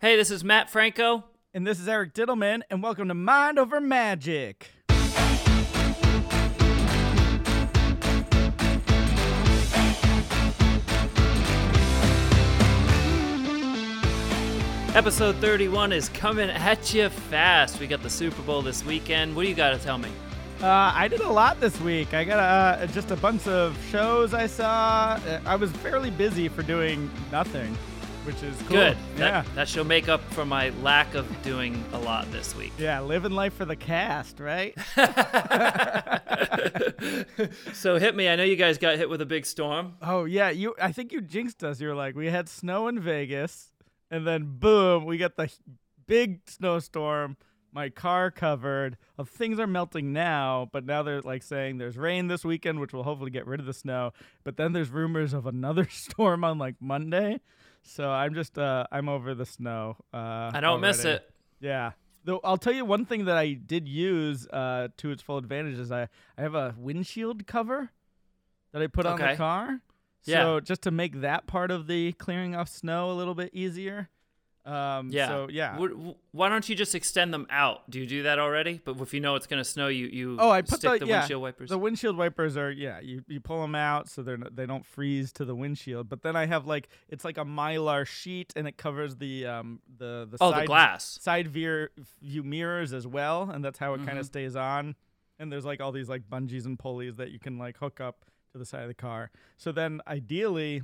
Hey, this is Matt Franco. And this is Eric Dittelman, and welcome to Mind Over Magic. Episode 31 is coming at you fast. We got the Super Bowl this weekend. What do you got to tell me? Uh, I did a lot this week. I got uh, just a bunch of shows I saw. Uh, I was fairly busy for doing nothing, which is cool. Good. Yeah. That, that shall make up for my lack of doing a lot this week. Yeah, living life for the cast, right? so hit me. I know you guys got hit with a big storm. oh yeah, you. I think you jinxed us. You were like, we had snow in Vegas, and then boom, we got the big snowstorm. My car covered. Things are melting now, but now they're like saying there's rain this weekend, which will hopefully get rid of the snow. But then there's rumors of another storm on like Monday. So I'm just uh I'm over the snow. Uh, I don't miss it. Yeah. Though I'll tell you one thing that I did use uh, to its full advantage is I, I have a windshield cover that I put on the Okay. car. Yeah. So just to make that part of the clearing off snow a little bit easier. Um, Yeah. So yeah. W- Why don't you just extend them out? Do you do that already? But if you know it's going to snow, you you Oh, I put stick the, the, yeah, windshield wipers. The windshield wipers are yeah. You, you pull them out so they're they don't freeze to the windshield. But then I have like it's like a mylar sheet and it covers the um the the oh, side the glass. side veer, view mirrors as well, and that's how it kind Mhm. of stays on. And there's like all these like bungees and pulleys that you can like hook up to the side of the car. So then ideally,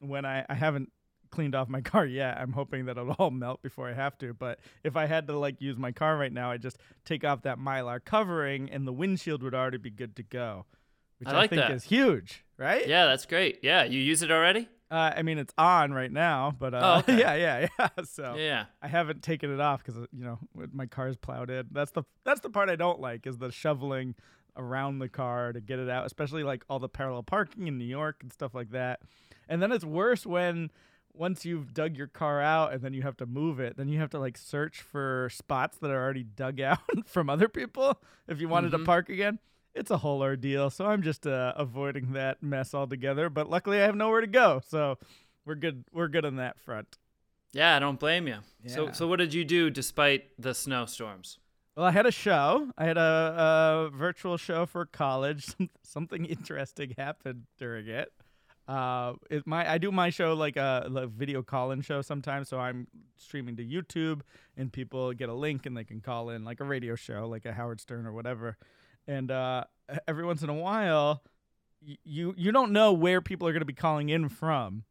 when I I haven't cleaned off my car yet, I'm hoping that it'll all melt before I have to. But if I had to like use my car right now, I just take off that mylar covering, and the windshield would already be good to go, which I I, think that. is huge, right? Yeah, that's great. Yeah, you use it already? Uh, I mean, it's on right now, but Oh, uh, okay. yeah, yeah, yeah. So Yeah. I haven't taken it off because you know my car's plowed in. That's the that's the part I don't like is the shoveling around the car to get it out, especially like all the parallel parking in New York and stuff like that. And then it's worse when once you've dug your car out and then you have to move it, then you have to like search for spots that are already dug out from other people if you wanted Mhm. to park again. It's a whole ordeal, so I'm just uh, avoiding that mess altogether. But luckily, I have nowhere to go, so we're good. We're good on that front. Yeah, I don't blame you. So so what did you do despite the snowstorms? Well, I had a show. I had a, a virtual show for college. Something interesting happened during it. Uh, it my I do my show like a, like video call-in show sometimes. So I'm streaming to YouTube, and people get a link and they can call in like a radio show, like a Howard Stern or whatever. And uh, every once in a while, y- you you don't know where people are going to be calling in from.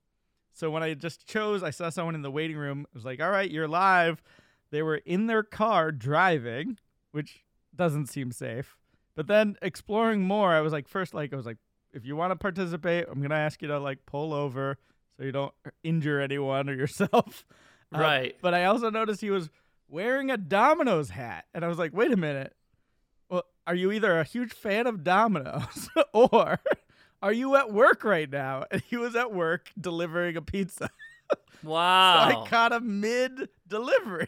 So when I just chose, I saw someone in the waiting room. I was like, "All right, you're live." They were in their car driving, which doesn't seem safe. But then exploring more, I was like, first, like I was like, if you want to participate, I'm gonna ask you to like pull over so you don't injure anyone or yourself. Uh, Right. But I also noticed he was wearing a Domino's hat, and I was like, wait a minute. Well, are you either a huge fan of Domino's or are you at work right now? And he was at work delivering a pizza. Wow. I caught him mid delivery,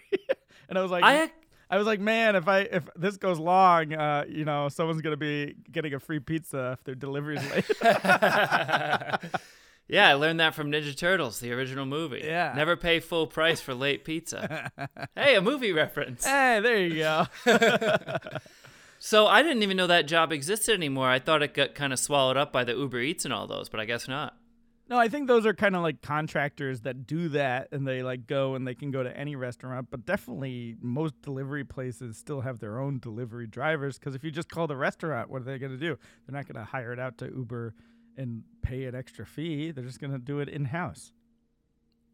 and I was like, I I was like, man, if I if this goes long, uh, you know, someone's gonna be getting a free pizza if their delivery's late. Yeah, I learned that from Ninja Turtles, the original movie. Yeah. Never pay full price for late pizza. hey, a movie reference. hey, there you go. So I didn't even know that job existed anymore. I thought it got kind of swallowed up by the Uber Eats and all those, but I guess not. No, I think those are kind of like contractors that do that, and they like go and they can go to any restaurant. But definitely, most delivery places still have their own delivery drivers. Because if you just call the restaurant, what are they gonna do? They're not gonna hire it out to Uber and pay an extra fee. They're just gonna do it in house.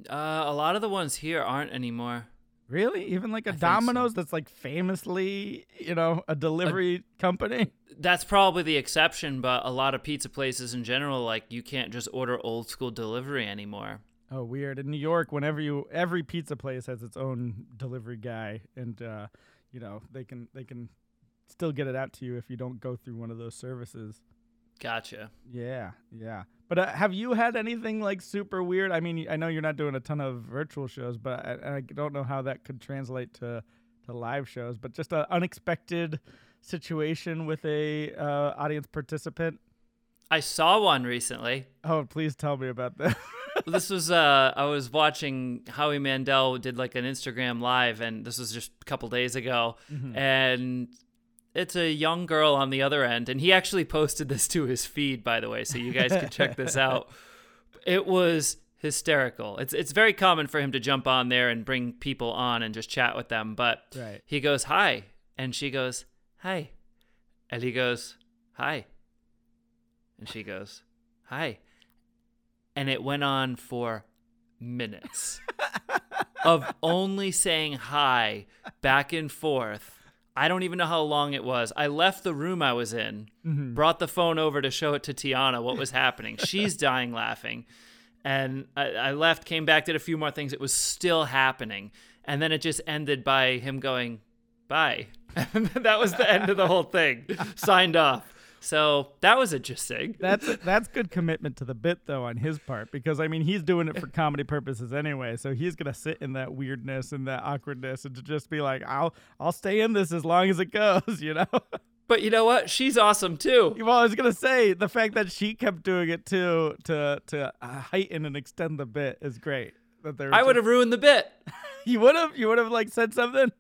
Uh, a lot of the ones here aren't anymore. Really? Even like a I think so. Domino's that's like famously, you know, a delivery company? That's probably the exception, but a lot of pizza places in general, like you can't just order old school delivery anymore. Oh, weird. In New York, whenever you every pizza place has its own delivery guy and uh, you know, they can they can still get it out to you if you don't go through one of those services. Gotcha. Yeah, yeah. But uh, have you had anything like super weird? I mean, I know you're not doing a ton of virtual shows, but I, I don't know how that could translate to to live shows. But just an unexpected situation with a uh, audience participant. I saw one recently. Oh, please tell me about that. this was uh I was watching Howie Mandel did like an Instagram live and this was just a couple days ago Mm-hmm. and it's a young girl on the other end and he actually posted this to his feed by the way so you guys can check this out. It was hysterical. It's it's very common for him to jump on there and bring people on and just chat with them but Right. he goes hi and she goes hi and he goes hi and she goes hi and it went on for minutes of only saying hi back and forth. I don't even know how long it was. I left the room I was in, mm-hmm. brought the phone over to show it to Tiana what was happening. She's dying laughing. And I, I left, came back, did a few more things. It was still happening. And then it just ended by him going, bye. And that was the end of the whole thing. Signed off. So that was interesting. That's that's good commitment to the bit though on his part because I mean he's doing it for comedy purposes anyway, so he's gonna sit in that weirdness and that awkwardness and to just be like, I'll I'll stay in this as long as it goes, you know. But you know what? She's awesome too. well, I was gonna say the fact that she kept doing it too to to uh, heighten and extend the bit is great. That there, I would have ruined the bit. you would have you would have like said something.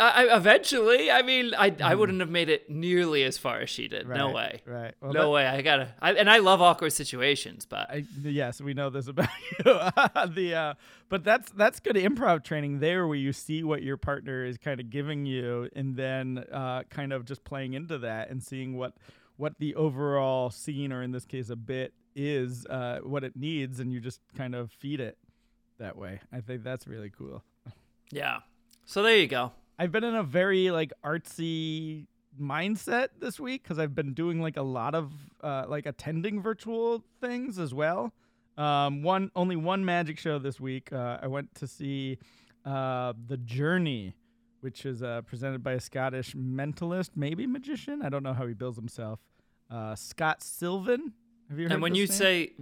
I, I, eventually, I mean, I, I wouldn't have made it nearly as far as she did. No way. Right. Well, no that- way. I gotta. I, and I love awkward situations, but I, yes, we know this about you. the uh, but that's that's good improv training there, where you see what your partner is kind of giving you, and then uh, kind of just playing into that and seeing what what the overall scene, or in this case, a bit is, uh, what it needs, and you just kind of feed it that way. I think that's really cool. yeah. So there you go. I've been in a very like artsy mindset this week because I've been doing like a lot of uh, like attending virtual things as well. Um, one only one magic show this week. Uh, I went to see uh, the Journey, which is uh, presented by a Scottish mentalist, maybe magician. I don't know how he bills himself. Uh, Scott Silven. Have you heard? And when you name? say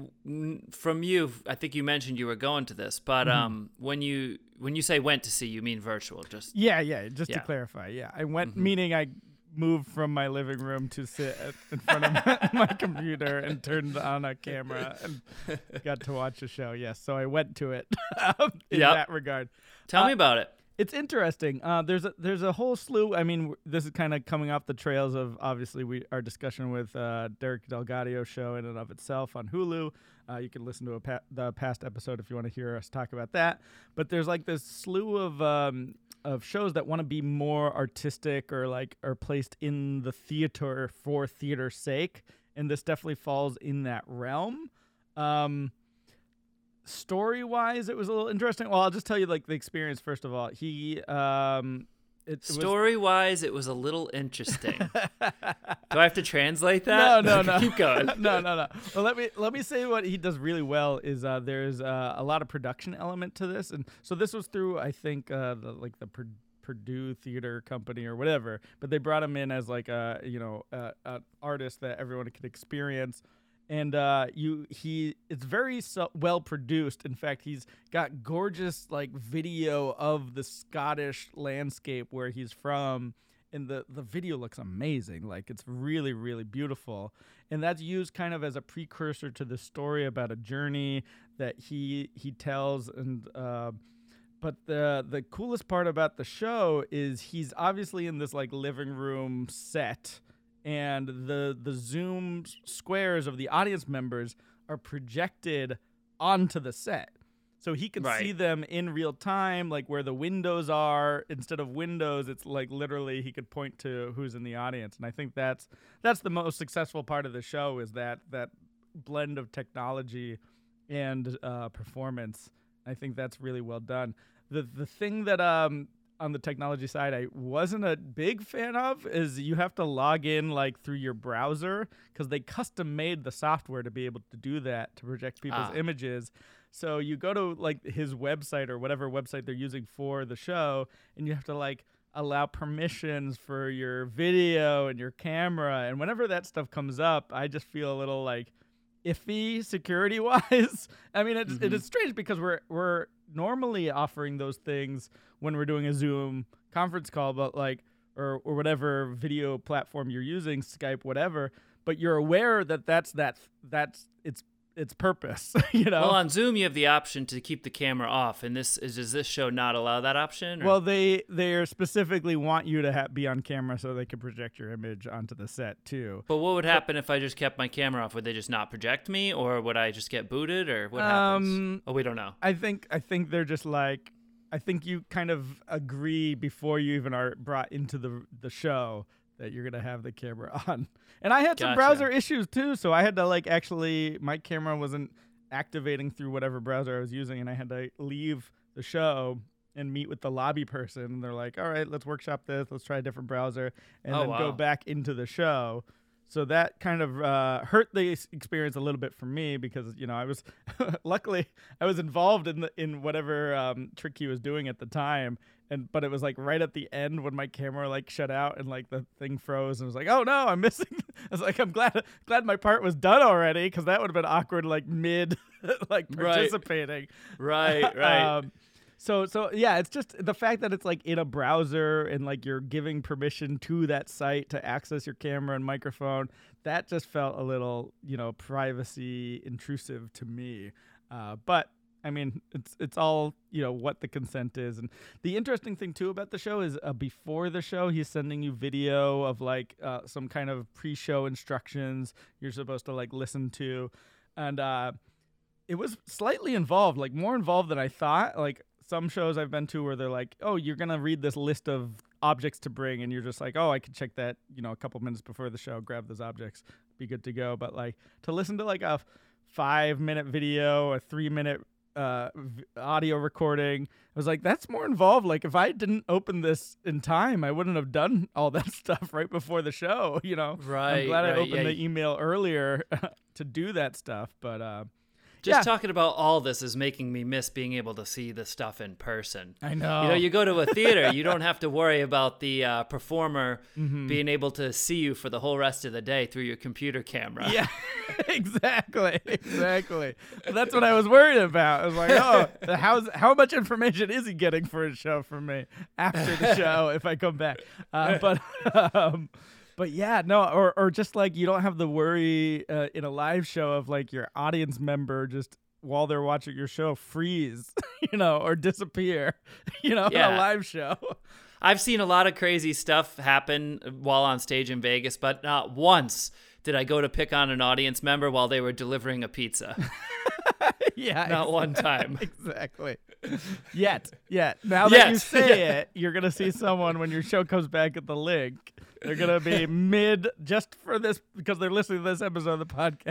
from you, I think you mentioned you were going to this, but Mm-hmm. um, when you when you say went to see, you mean virtual? Just Yeah, yeah. Just Yeah. to clarify, yeah, I went Mhm. meaning I moved from my living room to sit in front of my, my computer and turned on a camera and got to watch a show. Yes, so I went to it um, in Yep. that regard. tell Uh, me about it. It's interesting. Uh, there's a there's a whole slew. I mean, this is kind of coming off the trails of obviously we our discussion with uh, Derek DelGaudio show in and of itself on Hulu. Uh, you can listen to pa- the past episode if you want to hear us talk about that. But there's like this slew of um, of shows that want to be more artistic or like are placed in the theater for theater's sake, and this definitely falls in that realm. Um, story wise it was a little interesting well i'll just tell you like the experience first of all he um it, it was- Story wise, it was a little interesting. Do I have to translate that? no no no. Keep going. no no no well let me let me say what he does really well is uh there's uh, a lot of production element to this and so this was through i think uh the like the Pur- Purdue Theater Company or whatever, but they brought him in as like a you know a, an artist that everyone could experience, and uh, you he it's very so, well produced. In fact, he's got gorgeous like video of the Scottish landscape where he's from, and the the video looks amazing. Like it's really really beautiful, and that's used kind of as a precursor to the story about a journey that he he tells and. Uh, but the the coolest part about the show is he's obviously in this like living room set and the the zoom squares of the audience members are projected onto the set so he can Right. see them in real time like where the windows are instead of windows it's like literally he could point to who's in the audience and i think that's that's the most successful part of the show is that that blend of technology and uh, performance I think that's really well done. The the thing that um on the technology side I wasn't a big fan of is you have to log in like through your browser because they custom made the software to be able to do that to project people's Ah. images. So you go to like his website or whatever website they're using for the show, and you have to like allow permissions for your video and your camera. And whenever that stuff comes up, I just feel a little like iffy security wise. I mean, it's, it Mhm. is strange because we're we're normally offering those things when we're doing a Zoom conference call, but like or or whatever video platform you're using, Skype, whatever. But you're aware that that's that that's it's its purpose. you know. Well, on Zoom, you have the option to keep the camera off, and this is does this show not allow that option? or- Well, they they specifically want you to ha- be on camera so they can project your image onto the set too. but what would happen if I just kept my camera off? Would they just not project me, or would I just get booted, or what happens? Um, Oh, we don't know. I think I think they're just like I think you kind of agree before you even are brought into the the show that you're gonna have the camera on. And I had some Gotcha. browser issues too, so I had to like actually my camera wasn't activating through whatever browser I was using, and I had to leave the show and meet with the lobby person. And they're like, "All right, let's workshop this. Let's try a different browser, and Oh, then go back into the show." So that kind of uh, hurt the experience a little bit for me because you know I was luckily I was involved in the in whatever um, trick he was doing at the time, and but it was like right at the end when my camera like shut out and like the thing froze and was like oh no I'm missing. I was like I'm glad glad my part was done already because that would have been awkward like mid like Right. participating. Right, right. Um, so so yeah, it's just the fact that it's like in a browser and like you're giving permission to that site to access your camera and microphone. That just felt a little, you know, privacy intrusive to me. Uh, but I mean, it's it's all you know what the consent is, and the interesting thing too about the show is uh, before the show, he's sending you video of like uh, some kind of pre-show instructions you're supposed to like listen to, and uh, it was slightly involved, like more involved than I thought. Like some shows I've been to where they're like, "Oh, you're gonna read this list of objects to bring," and you're just like, "Oh, I can check that," you know, a couple minutes before the show, grab those objects, be good to go. But like to listen to like a five minute video, a three minute uh audio recording i was like that's more involved like if i didn't open this in time i wouldn't have done all that stuff right before the show you know right? i'm Right, glad i opened yeah. the email earlier to do that stuff but uh Just yeah. talking about all this is making me miss being able to see the stuff in person. i know You know, you go to a theater, you don't have to worry about the uh, performer Mm-hmm. being able to see you for the whole rest of the day through your computer camera. Yeah, exactly, exactly. That's what I was worried about. I was like, oh, how's how much information is he getting for his show from me after the show if I come back? Uh, but um, but yeah, no, or or just like you don't have the worry uh, in a live show of like your audience member just while they're watching your show freeze, you know, or disappear, you know, in a live show. I've seen a lot of crazy stuff happen while on stage in Vegas, but not once did I go to pick on an audience member while they were delivering a pizza. yeah, not one time. exactly. Yet, yet. Now that you say it, you're gonna see someone when your show comes back at the link. They're gonna be mid just for this because they're listening to this episode of the podcast.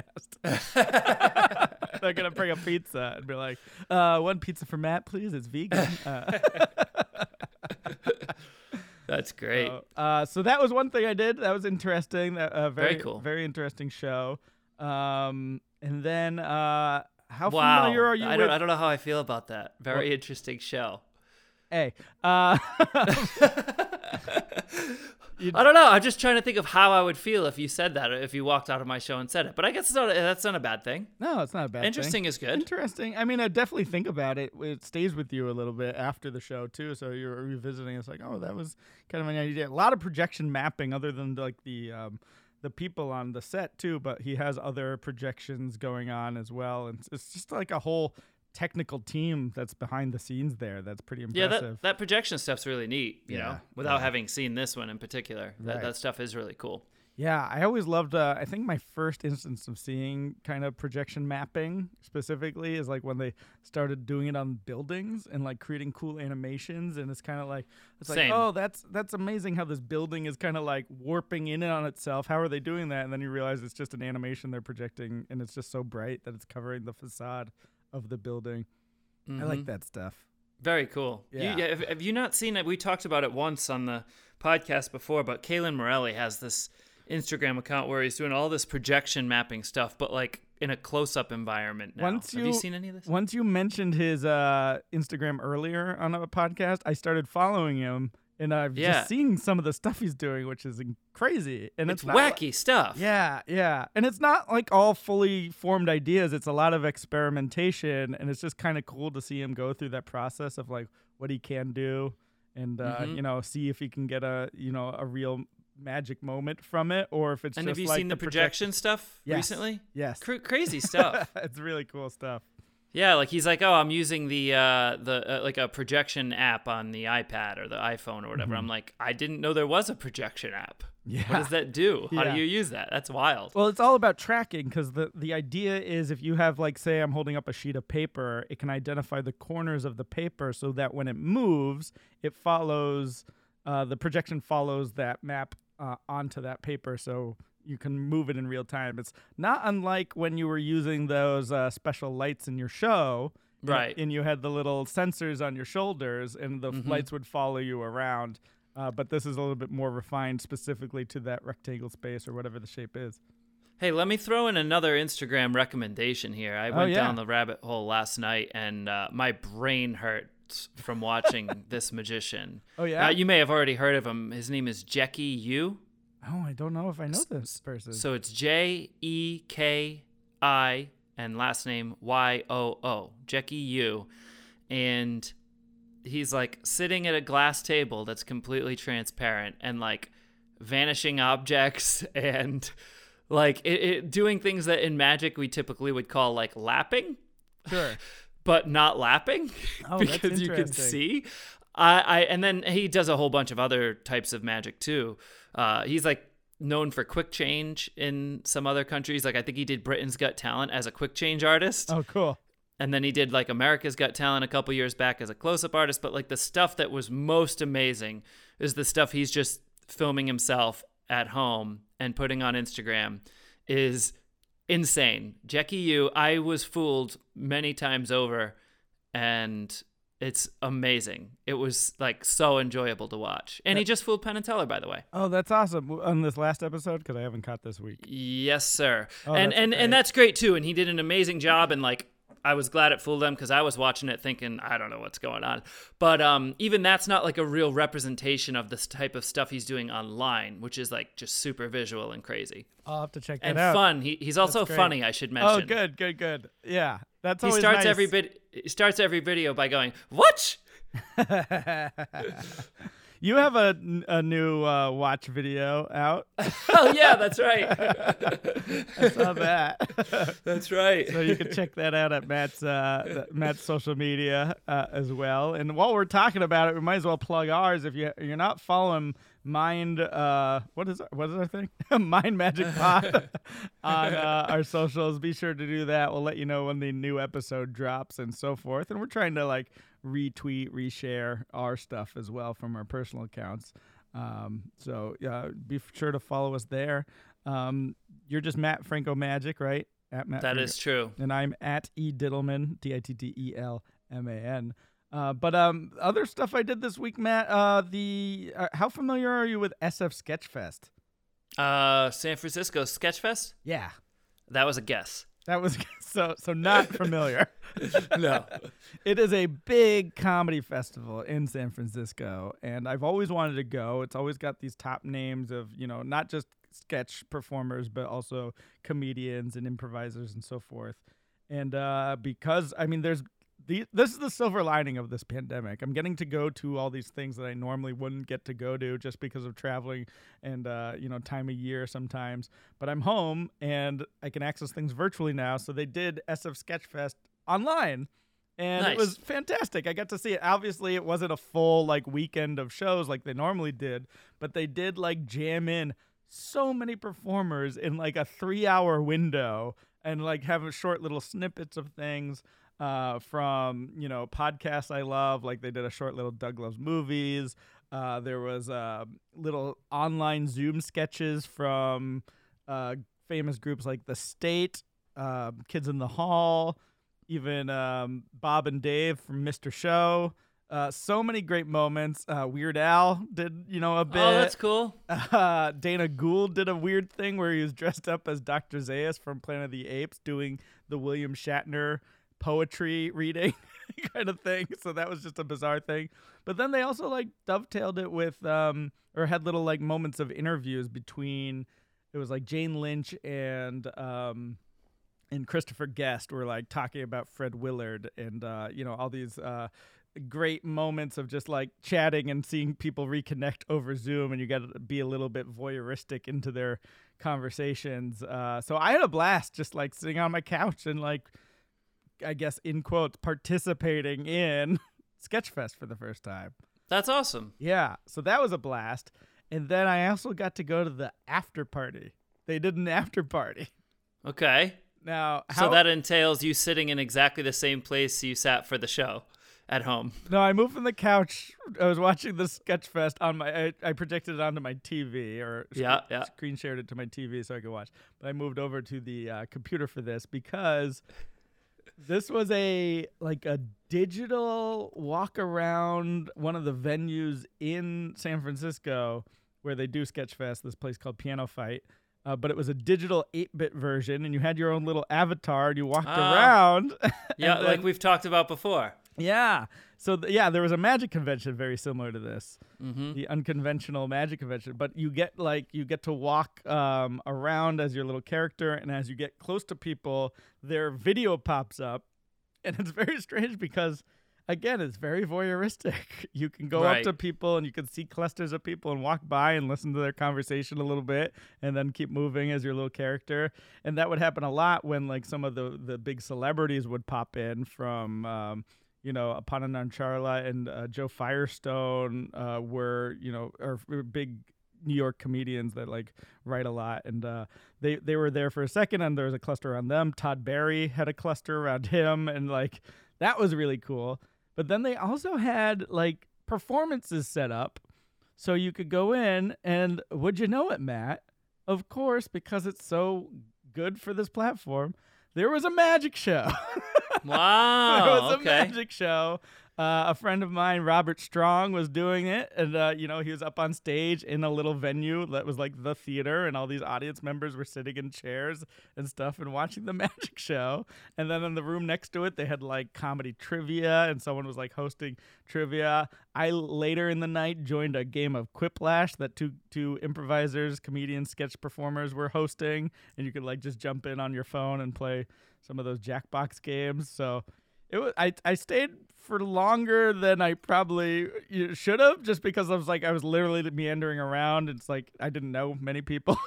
they're gonna bring a pizza and be like, uh, "One pizza for Matt, please. It's vegan." Uh, That's great. so, uh, so that was one thing I did. That was interesting. That uh, very, Very cool. very interesting show. Um, and then uh, how wow. familiar are you I with? don't, I don't know how I feel about that. Very interesting show. Hey, uh, I don't know. I'm just trying to think of how I would feel if you said that, or if you walked out of my show and said it. But I guess it's not, that's not a bad thing. no, it's not a bad. thing. Interesting is good. Interesting. I mean, I definitely think about it. It stays with you a little bit after the show too. So you're revisiting. It's like, oh, that was kind of an idea. A lot of projection mapping, other than like the um, the people on the set too. But he has other projections going on as well, and it's just like a whole technical team that's behind the scenes there. That's pretty impressive. Yeah, that, that projection stuff's really neat, you Yeah, know, without having seen this one in particular. That, Right. that stuff is really cool. Yeah, I always loved. Uh, I think my first instance of seeing kind of projection mapping specifically is like when they started doing it on buildings and like creating cool animations, and it's kind of like it's Same. like, oh, that's that's amazing how this building is kind of like warping in and on itself. How are they doing that? And then you realize it's just an animation they're projecting, and it's just so bright that it's covering the facade of the building. I like Mhm. that stuff. Very cool. Yeah. Yeah. have, have you not seen it? We talked about it once on the podcast before, but Calen Morelli has this Instagram account where he's doing all this projection mapping stuff, but like in a close-up environment. Now. Once have you you- seen any of this? Once you mentioned his uh, Instagram earlier on a podcast, I started following him, and I've Yeah. just seen some of the stuff he's doing, which is crazy. And it's it's, wacky stuff. yeah, yeah, and it's not like all fully formed ideas. It's a lot of experimentation, and it's just kind of cool to see him go through that process of like what he can do, and uh, Mhm. you know, see if he can get a you know a real magic moment from it, or if it's and just have you like seen the, project- projection stuff Yes. recently? Yes, Cr- crazy stuff. it's really cool stuff. Yeah, like he's like, oh, I'm using the uh, the uh, like a projection app on the iPad or the iPhone or whatever. I'm like, I didn't know there was a projection app. Mm-hmm. Yeah. What does that do? How Yeah. do you use that? That's wild. Well, it's all about tracking because the the idea is if you have like say I'm holding up a sheet of paper, it can identify the corners of the paper so that when it moves, it follows uh, the projection follows that map uh, onto that paper, so you can move it in real time. It's not unlike when you were using those uh, special lights in your show. and- Right. And you had the little sensors on your shoulders, and the Mhm. lights would follow you around. Uh, but this is a little bit more refined specifically to that rectangle space or whatever the shape is. Hey, let me throw in another Instagram recommendation here. I Oh, went yeah. down the rabbit hole last night, and uh, my brain hurts from watching this magician. Oh yeah. Uh, you may have already heard of him. His name is Jeki Yoo. Oh, I don't know if I know this person. So it's J E K I and last name Y O O. Jeki Yoo. And he's like sitting at a glass table that's completely transparent and like vanishing objects and like it, it doing things that in magic we typically would call like lapping sure. but not lapping Oh, that's because you can see. I, I and then he does a whole bunch of other types of magic too. Uh, he's like known for quick change in some other countries. Like I think he did Britain's Got Talent as a quick change artist, Oh, cool. and then he did like America's Got Talent a couple years back as a close up artist. But like the stuff that was most amazing is the stuff he's just filming himself at home and putting on Instagram is insane. Jeki Yoo, I was fooled many times over, and it's amazing. It was like so enjoyable to watch. And he just fooled Penn and Teller, by the way. Oh, that's awesome. On this last episode, because I haven't caught this week. Yes, sir. Oh, and and great. and that's great too. And he did an amazing job. And like, I was glad it fooled them because I was watching it thinking, I don't know what's going on. But um, even that's not like a real representation of this type of stuff he's doing online, which is like just super visual and crazy I'll have to check that and out. And fun. He, he's also funny. I should mention. Oh, good, good, good. Yeah, that's always He starts nice. every bit. He starts every video by going, "What?" you have a, a new uh, watch video out. oh yeah, that's right. I saw that. that's right. so you can check that out at Matt's uh, Matt's social media uh, as well. And while we're talking about it, we might as well plug ours. If you you're not following Mind, uh, what is what is our thing? Mind Magic Pod on uh, our socials. Be sure to do that. We'll let you know when the new episode drops and so forth. And we're trying to like retweet, reshare our stuff as well from our personal accounts. Um, so yeah, be sure to follow us there. Um, you're just Matt Franco Magic, right? At Matt That Franco- is true. and I'm at E Dittelman, D I T T E L M A N. Uh, but um, other stuff I did this week, Matt. Uh, the uh, how familiar are you with SF Sketchfest? Uh, San Francisco Sketchfest. Yeah, That was a guess. That was so so not familiar. no. It is a big comedy festival in San Francisco, and I've always wanted to go. It's always got these top names of you know not just sketch performers but also comedians and improvisers and so forth. And uh, because I mean, there's the, this is the silver lining of this pandemic. I'm getting to go to all these things that I normally wouldn't get to go to just because of traveling and uh, you know time of year sometimes. But I'm home and I can access things virtually now. So they did SF Sketchfest online and Nice. it was fantastic. I got to see it. Obviously, it wasn't a full like weekend of shows like they normally did, but they did like jam in so many performers in like a three-hour window and like have short little snippets of things uh, from you know podcasts I love. Like they did a short little Doug Loves Movies. Uh, there was uh, little online Zoom sketches from uh, famous groups like The State, uh, Kids in the Hall, even um, Bob and Dave from Mr. Show. Uh, so many great moments. Uh, Weird Al did, you know, a bit. Oh, that's cool. Uh, Dana Gould did a weird thing where he was dressed up as Dr. Zaius from Planet of the Apes doing the William Shatner poetry reading kind of thing. So that was just a bizarre thing. But then they also like dovetailed it with um or had little like moments of interviews between it was like Jane Lynch and um and Christopher Guest were like talking about Fred Willard and uh, you know all these uh, great moments of just like chatting and seeing people reconnect over Zoom, and you got to be a little bit voyeuristic into their conversations. Uh, so I had a blast just like sitting on my couch and like, I guess in quotes, participating in Sketchfest for the first time. That's awesome. Yeah, so that was a blast. And then I also got to go to the after party. They did an after party. Okay. Now, So how, that entails you sitting in exactly the same place you sat for the show at home. no, I moved from the couch. I was watching the Sketchfest on my. I, I projected it onto my TV or Yeah, yeah. screen shared it to my TV so I could watch. But I moved over to the uh, computer for this because this was a like a digital walk around one of the venues in San Francisco where they do Sketchfest. This place called PianoFight. Uh, but it was a digital 8-bit version, and you had your own little avatar, and you walked Ah. around. Yeah, like we've talked about before. Yeah. So th- yeah, there was a magic convention very similar to this, Mm-hmm. the unconventional magic convention. But you get like you get to walk um, around as your little character, and as you get close to people, their video pops up, and it's very strange because. Again, it's very voyeuristic. You can go Right. up to people and you can see clusters of people and walk by and listen to their conversation a little bit and then keep moving as your little character. And that would happen a lot when like some of the the big celebrities would pop in from um, you know, Aparna Nancherla and uh, Joe Firestone uh, were, you know, are big New York comedians that like write a lot, and uh, they they were there for a second, and there was a cluster around them. Todd Barry had a cluster around him, and like that was really cool. But then they also had like performances set up, so you could go in, and would you know it, Matt? Of course, because it's so good for this platform, there was a magic show. Wow. there was a okay. magic show. Uh, a friend of mine, Robert Strong, was doing it, and uh, you know he was up on stage in a little venue that was like the theater, and all these audience members were sitting in chairs and stuff and watching the magic show. And then in the room next to it, they had like comedy trivia, and someone was like hosting trivia. I later in the night joined a game of Quiplash that two two improvisers, comedians, sketch performers were hosting, and you could like just jump in on your phone and play some of those Jackbox games. So it was I I stayed for longer than I probably should have, just because I was like I was literally meandering around. It's like I didn't know many people.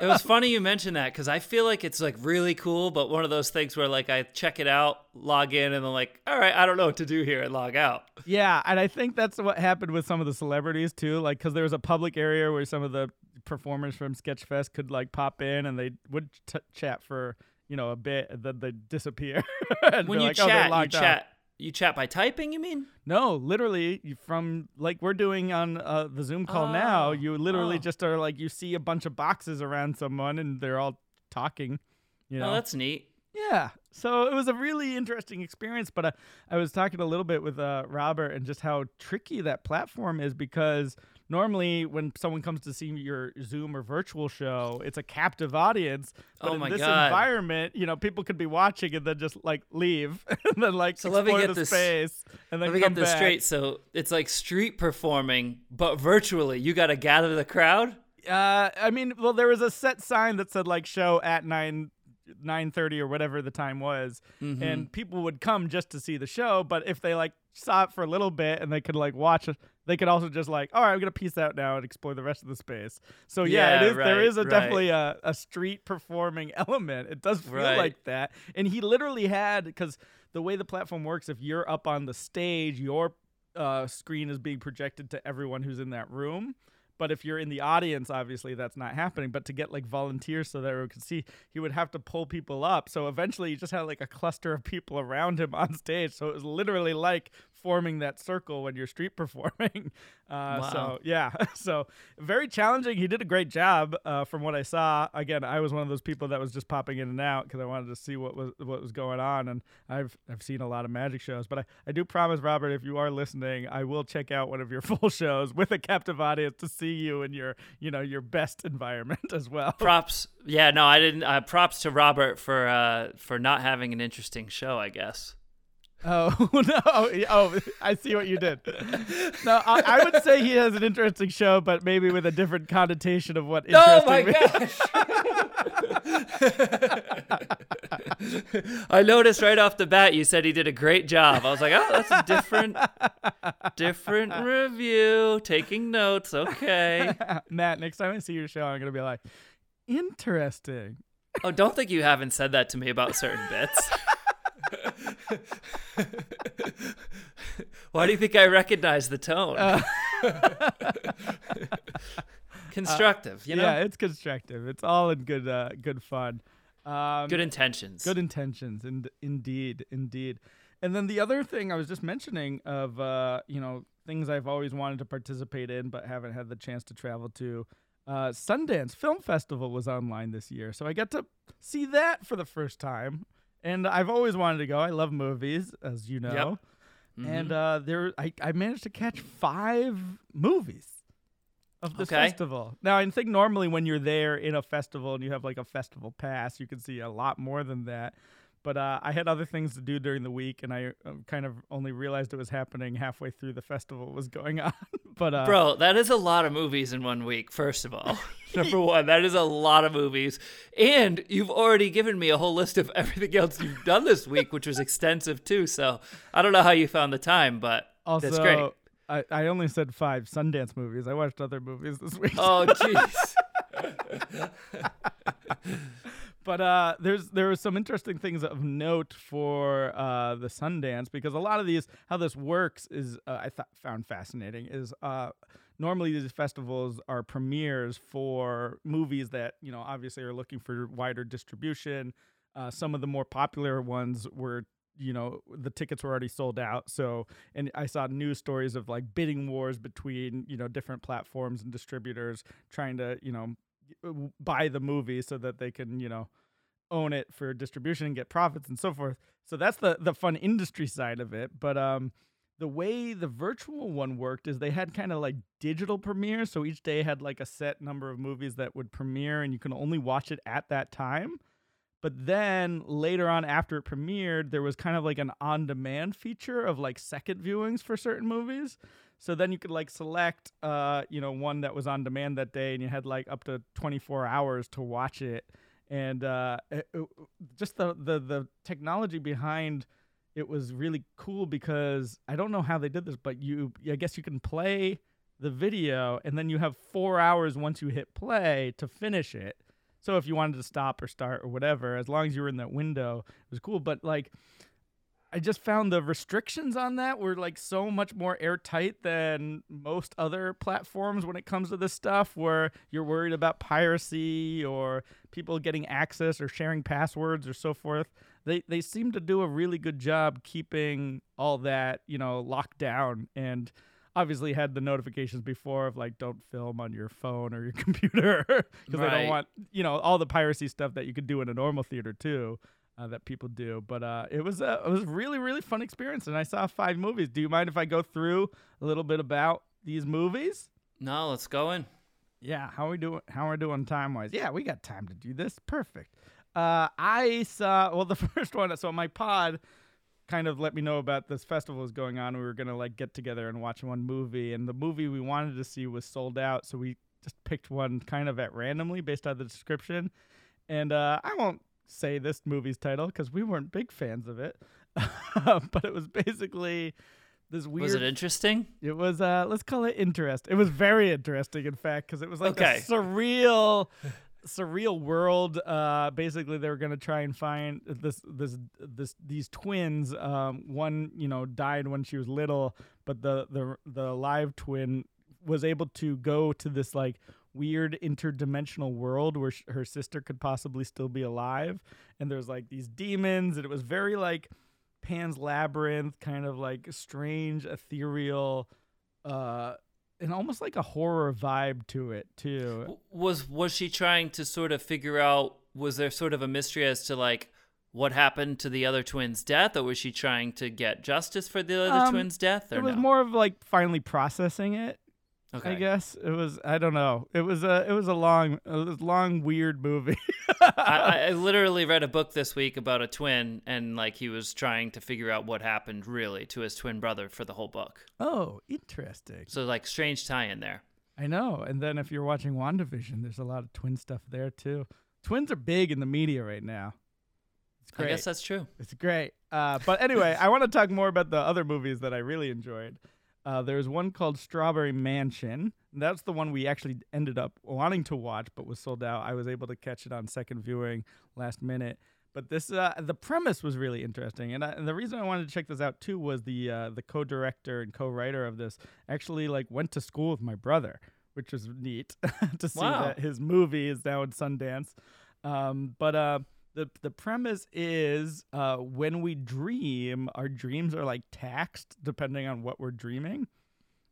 it was funny you mentioned that because I feel like it's like really cool, but one of those things where like I check it out, log in, and then like, all right, I don't know what to do here, and log out. yeah, and I think that's what happened with some of the celebrities too. Like because there was a public area where some of the performers from Sketchfest could like pop in and they would t- chat for you know a bit, and then they disappear. When you like, "Oh, chat, you out." chat, you chat by typing. You mean? No, literally from like we're doing on uh, the Zoom call now. Oh, You literally oh. just are like you see a bunch of boxes around someone and they're all talking. You know, Oh, that's neat. yeah. So it was a really interesting experience. But uh, I was talking a little bit with uh, Robert and just how tricky that platform is because normally when someone comes to see your Zoom or virtual show, it's a captive audience. But Oh in this God. environment, you know, people could be watching and then just like leave and then like So let me explore get the this- space and then Let me come get this back. straight. So it's like street performing, but virtually. You got to gather the crowd. Uh, I mean, well, there was a set sign that said like show at nine nine thirty or whatever the time was, Mm-hmm. and people would come just to see the show. But if they like saw it for a little bit and they could like watch it, they could also just like, all right, I'm gonna piece out now and explore the rest of the space. So yeah, Yeah, it is. there right, is a right. definitely a, a street performing element. It does feel Right. like that, and he literally had because the way the platform works, if you're up on the stage, your uh, screen is being projected to everyone who's in that room. But if you're in the audience, obviously that's not happening. But to get like volunteers so that everyone could see, he would have to pull people up. So eventually, he just had like a cluster of people around him on stage. So it was literally like forming that circle when you're street performing. Uh, Wow. So yeah, so very challenging. He did a great job uh, from what I saw. Again, I was one of those people that was just popping in and out because I wanted to see what was what was going on. And I've I've seen a lot of magic shows, but I, I do promise, Robert, if you are listening, I will check out one of your full shows with a captive audience to see you in your you know your best environment as well. Props. Yeah, no, I didn't. Uh, props to Robert for uh, for not having an interesting show. I guess. Oh no! Oh, I see what you did. No, I, I would say he has an interesting show, but maybe with a different connotation of what. Oh my gosh! I noticed right off the bat you said he did a great job. I was like, oh, that's a different, different review. Taking notes, okay. Matt, next time I see your show, I'm gonna be like, interesting. Oh, don't think you haven't said that to me about certain bits. Why do you think I recognize the tone? Uh, constructive, you know. Yeah, it's constructive. It's all in good, uh, good fun. Um, Good intentions. Good intentions, and indeed, indeed. And then the other thing I was just mentioning of uh, you know things I've always wanted to participate in but haven't had the chance to travel to. Uh, Sundance Film Festival was online this year, so I got to see that for the first time. And I've always wanted to go. I love movies, as you know. Yep. And Mhm. uh, there, I, I managed to catch five movies of this Okay. festival. Now, I think normally when you're there in a festival and you have like a festival pass, you can see a lot more than that. But uh, I had other things to do during the week, and I uh, kind of only realized it was happening halfway through the festival was going on. but uh, Bro, that is a lot of movies in one week, first of all. Number one, that is a lot of movies. And you've already given me a whole list of everything else you've done this week, which was extensive too. So I don't know how you found the time, but also, that's great. I, I only said five Sundance movies. I watched other movies this week. Oh, jeez. But uh, there's there were some interesting things of note for uh, the Sundance because a lot of these how this works is uh, I found fascinating is uh, normally these festivals are premieres for movies that you know obviously are looking for wider distribution. Uh, some of the more popular ones were you know the tickets were already sold out so and i saw news stories of like bidding wars between you know different platforms and distributors trying to you know buy the movie so that they can you know own it for distribution and get profits and so forth. So that's the the fun industry side of it. But um the way the virtual one worked is they had kind of like digital premieres so each day had like a set number of movies that would premiere and you can only watch it at that time but then later on, after it premiered, there was kind of like an on demand feature of like second viewings for certain movies. So then you could like select, uh, you know, one that was on demand that day and you had like up to 24 hours to watch it. And uh, it, it- just the, the, the technology behind it was really cool because I don't know how they did this, but you, I guess you can play the video and then you have four hours once you hit play to finish it. So if you wanted to stop or start or whatever, as long as you were in that window, it was cool. But like, I just found the restrictions on that were like so much more airtight than most other platforms when it comes to this stuff, where you're worried about piracy or people getting access or sharing passwords or so forth. They they seem to do a really good job keeping all that you know locked down and obviously had the notifications before of like don't film on your phone or your computer because they don't want you know all the piracy stuff that you could do in a normal theater too uh, that people do. But uh, it was a it was a really really fun experience and i saw five movies. Do you mind if i go through a little bit about these movies? No, let's go in. yeah how we doing how are we doing time wise yeah we got time to do this. Perfect. Uh, i saw well the first one so my pod kind of let me know about this festival was going on. We were gonna like get together and watch one movie, and the movie we wanted to see was sold out, so we just picked one kind of at randomly based on the description. And uh, I won't say this movie's title because we weren't big fans of it, but it was basically this weird. Was it interesting? It was uh let's call it interest. It was very interesting in fact because it was like Okay. a surreal surreal world. Uh basically they were going to try and find this this this these twins um one, you know, died when she was little, but the the the live twin was able to go to this like weird interdimensional world where sh- her sister could possibly still be alive and there's like these demons and it was very like Pan's Labyrinth, kind of like strange, ethereal, uh, and almost like a horror vibe to it too. Was was she trying to sort of figure out? Was there sort of a mystery as to like what happened to the other twin's death, or was she trying to get justice for the other Um, twin's death? Or It was no? more of like finally processing it. Okay. I guess it was. I don't know. It was a. It was a long, a long, weird movie. I, I literally read a book this week about a twin, and like he was trying to figure out what happened really to his twin brother for the whole book. oh, interesting. So like strange tie in there. I know. And then if you're watching WandaVision, there's a lot of twin stuff there too. twins are big in the media right now. It's I great. guess that's true. It's great. Uh, but anyway, I want to talk more about the other movies that I really enjoyed. Uh, there's one called Strawberry Mansion. That's the one we actually ended up wanting to watch, but was sold out. I was able to catch it on second viewing last minute. But this, uh, the premise was really interesting, and, I, and the reason I wanted to check this out too was the uh, the co-director and co-writer of this actually like went to school with my brother, which was neat to see Wow. that his movie is now in Sundance. Um, but uh, the the premise is uh, when we dream, our dreams are like taxed depending on what we're dreaming.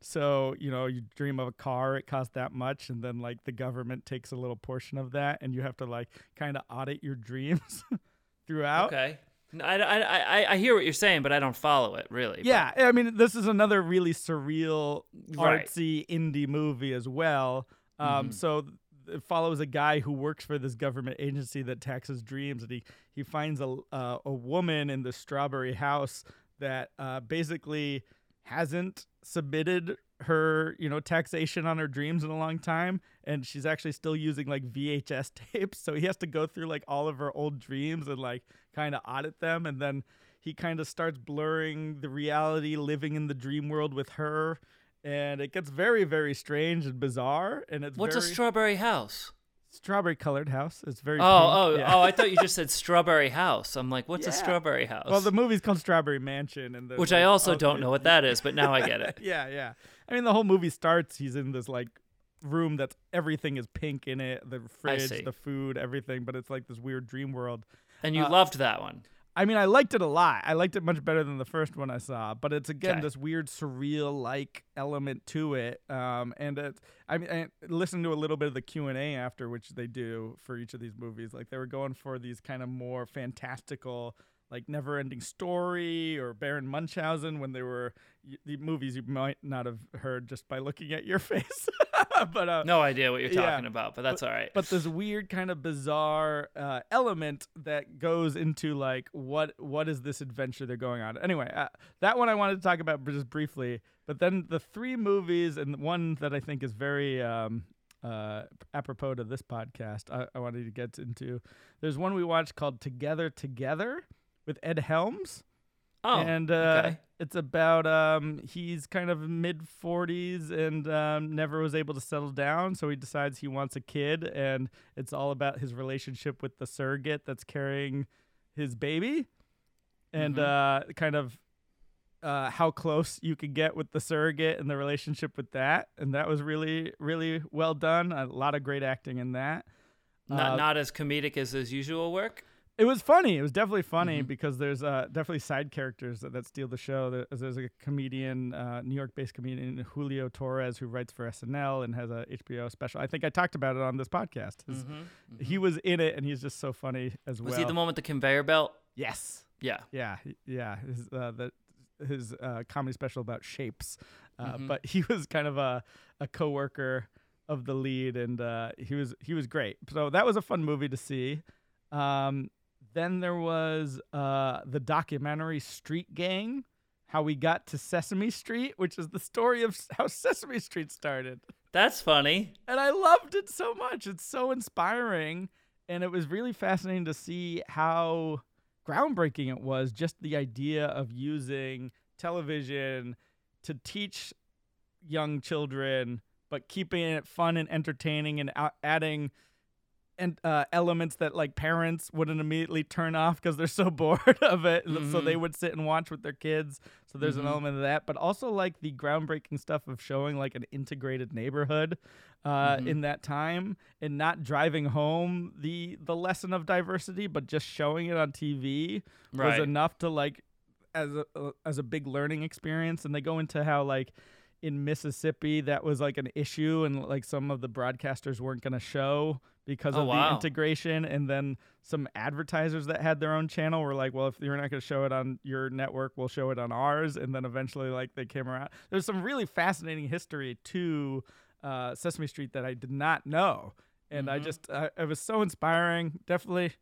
So you know, you dream of a car, it costs that much, and then like the government takes a little portion of that, and you have to like kind of audit your dreams throughout. Okay. I, I, I, I hear what you're saying, but I don't follow it really. Yeah, I mean, this is another really surreal, Right. artsy indie movie as well. Um, Mhm. So it follows a guy who works for this government agency that taxes dreams, and he he finds a uh, a woman in the strawberry house that uh, basically hasn't submitted her you know taxation on her dreams in a long time and she's actually still using like VHS tapes. So he has to go through like all of her old dreams and like kind of audit them and then he kind of starts blurring the reality living in the dream world with her and it gets very very strange and bizarre and it's What's a strawberry house? strawberry colored house it's very Oh, pink. oh, Yeah. oh! I thought you just said strawberry house. I'm like, what's a strawberry house? well the movie's called strawberry mansion and Which I also don't know what that is, but now I get it. yeah, yeah. I mean, the whole movie starts. He's in this like room that's everything is pink in it. The fridge, the food, everything. But it's like this weird dream world. And you Uh, loved that one. I mean, I liked it a lot. I liked it much better than the first one I saw. But it's again Okay. this weird surreal like element to it. Um, and it, I mean, I listened to a little bit of the Q and A after, which they do for each of these movies. Like they were going for these kind of more fantastical. Like never-ending story or Baron Munchausen when they were y- the movies you might not have heard just by looking at your face, but uh, No idea what you're yeah. talking about, but that's all right. but this weird kind of bizarre uh, element that goes into like what what is this adventure they're going on anyway uh, that one i wanted to talk about just briefly but then the three movies and one that i think is very um, uh, apropos to this podcast I, I wanted to get into there's one we watched called together together with ed helms. Oh, and uh, okay. it's about um, he's kind of mid 40s and um, never was able to settle down so he decides he wants a kid and it's all about his relationship with the surrogate that's carrying his baby. And uh, kind of uh, how close you could get with the surrogate and the relationship with that. And that was really really well done. A lot of great acting in that. Not uh, not as comedic as his usual work. It was funny. It was definitely funny Mhm. because there's uh, definitely side characters that, that steal the show. There- There's a comedian, uh, New York-based comedian Julio Torres, who writes for SNL and has a HBO special. I think I talked about it on this podcast. His- Mhm, He mhm. was in it, and he's just so funny as was well. Was he the one with the conveyor belt? yes, Yeah. yeah, yeah. His uh, the his uh, comedy special about shapes, uh, Mhm. but he was kind of a a coworker of the lead, and uh, he was he was great. So that was a fun movie to see. Um, then there was uh, the documentary Street Gang, how we got to Sesame Street, which is the story of how Sesame Street started That's funny. and I loved it so much. It's so inspiring, and it was really fascinating to see how groundbreaking it was. Just the idea of using television to teach young children, but keeping it fun and entertaining, and adding and uh, elements that like parents wouldn't immediately turn off because they're so bored of it, so they Mhm. would sit and watch with their kids. So there's Mhm. an element of that, but also like the groundbreaking stuff of showing like an integrated neighborhood uh, Mhm. in that time, and not driving home the the lesson of diversity, but just showing it on TV was enough to like as a uh, as a big learning experience. And they go into how like in Mississippi that was like an issue, and like some of the broadcasters weren't going to show because Oh, of the integration, and then some advertisers that had their own channel were like, "Well, if you're not going to show it on your network, we'll show it on ours." And then eventually, like they came around. There's some really fascinating history to uh, Sesame Street that I did not know, and I Mhm. just uh, it was so inspiring. Definitely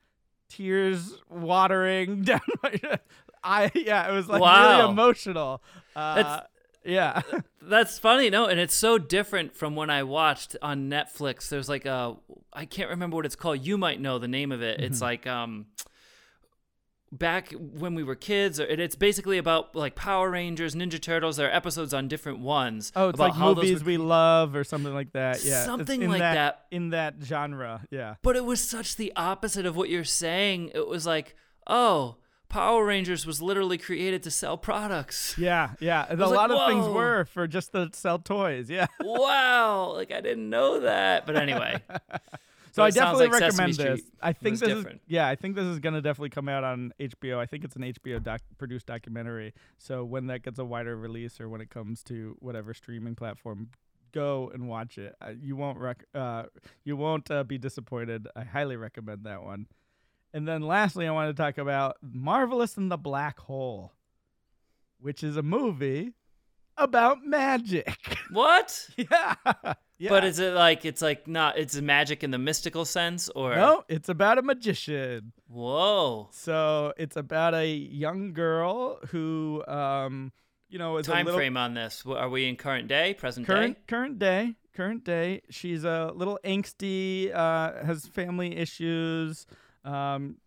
tears watering down my I yeah, it was like Wow. really emotional. Uh, yeah. That's funny, no, and it's so different from when I watched on Netflix. There's like a I can't remember what it's called. You might know the name of it. It's Mm-hmm. like um back when we were kids or and it's basically about like Power Rangers, Ninja Turtles. There are episodes on different ones. Oh, it's about like how those movies were- we love or something like that. Yeah, Something in like that. in that genre. Yeah. But it was such the opposite of what you're saying. It was like, oh, Power Rangers was literally created to sell products. Yeah, yeah. A lot like, of things were for just to sell toys. Yeah. wow, like I didn't know that. But anyway, So I definitely like recommend this. I think this different. is yeah, I think this is gonna definitely come out on HBO. I think it's an HBO doc produced documentary. So when that gets a wider release or when it comes to whatever streaming platform, go and watch it. Uh, you won't rec- uh, you won't uh, be disappointed. I highly recommend that one. And then lastly, I want to talk about Marvelous and the Black Hole, which is a movie about magic. what? yeah. yeah. But is it like it's like not? It's magic in the mystical sense, or no, it's about a magician. Whoa. So it's about a young girl who, um, you know, is a Time little frame on this? Are we in current day, present current day? current day, current day. She's a little angsty, uh, has family issues, um,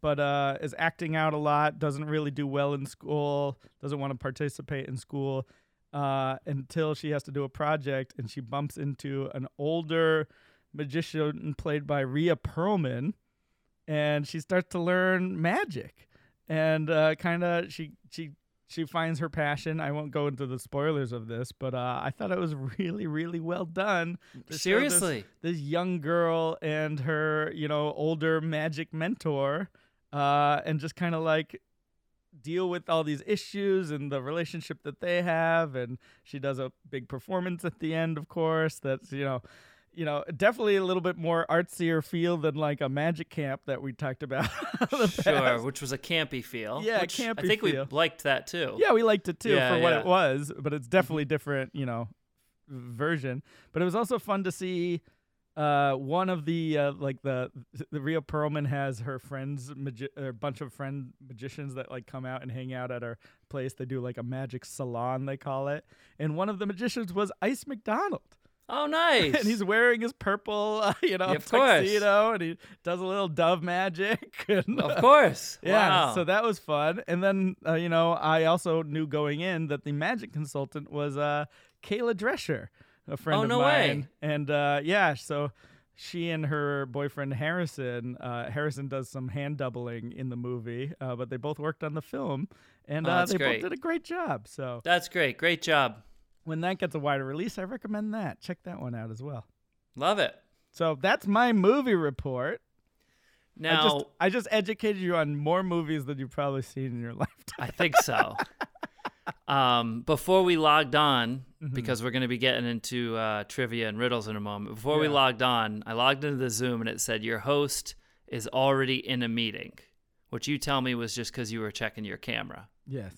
but uh, is acting out a lot. Doesn't really do well in school. Doesn't want to participate in school. Uh, until she has to do a project and she bumps into an older magician played by Rhea Perlman and she starts to learn magic and uh, kind of she she she finds her passion. I won't go into the spoilers of this, but uh, I thought it was really really well done. show this- Seriously. this, young girl and her you know older magic mentor, uh, and just kind of like deal with all these issues and the relationship that they have and she does a big performance at the end of course that's you know you know definitely a little bit more artsier feel than like a magic camp that we talked about Sure, past. which was a campy feel. Yeah, which I think feel. we liked that too. yeah we liked it too Yeah, for what it was but it's definitely different you know version but it was also fun to see uh one of the uh, like the the Rhea Perlman has her friends magi- a bunch of friend magicians that like come out and hang out at her place they do like a magic salon they call it and one of the magicians was Ice McDonald Oh, nice. and he's wearing his purple uh, you know Yeah, of course. tuxedo and he does a little dove magic and, of course. yeah, Wow. so that was fun. And then, uh, you know, I also knew going in that the magic consultant was uh, Kayla Drescher, a friend Oh, of no way. mine. And uh, yeah, so she and her boyfriend Harrison, uh, Harrison does some hand doubling in the movie, uh, but they both worked on the film, and Oh, uh, they great. both did a great job. So That's great. Great job. When that gets a wider release, I recommend that. Check that one out as well. Love it. So that's my movie report. Now, I just I just educated you on more movies than you've probably seen in your lifetime. I think so. um, before we logged on, Mm-hmm. because we're going to be getting into uh, trivia and riddles in a moment. Before we logged on, I logged into the Zoom and it said your host is already in a meeting, which you tell me was just because you were checking your camera. Yes.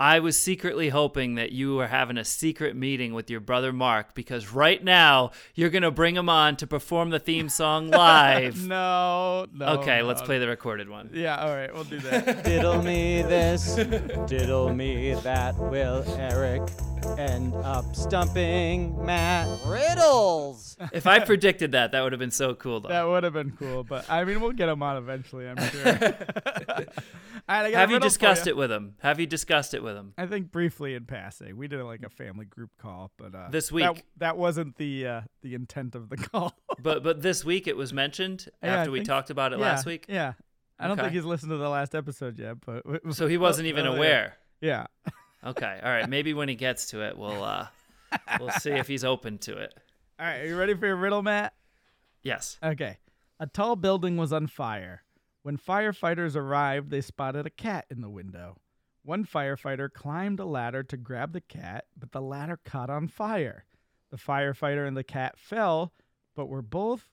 I was secretly hoping that you were having a secret meeting with your brother Mark because right now you're going to bring him on to perform the theme song live. No, no. okay, let's play the recorded one. Yeah, all right, we'll do that. Diddle me this, diddle me that. Will Eric end up stumping Mat? Riddles! if I predicted that, that would have been so cool though. that would have been cool, but I mean, we'll get him on eventually, I'm sure. all right, I got Have you discussed ya. it with him? Have you discussed it with him? I think briefly in passing. We did like a family group call, but uh, This week. that wasn't the uh, the intent of the call. But but this week it was mentioned Yeah, I after we think- talked about it yeah, last week. Yeah. I don't Okay. think he's listened to the last episode yet, but So he wasn't even aware. Yeah. Okay. All right. Maybe when he gets to it, we'll uh we'll see if he's open to it. All right, are you ready for your riddle, Mat? Yes. Okay. A tall building was on fire. When firefighters arrived, they spotted a cat in the window. One firefighter climbed a ladder to grab the cat, but the ladder caught on fire. The firefighter and the cat fell, but were both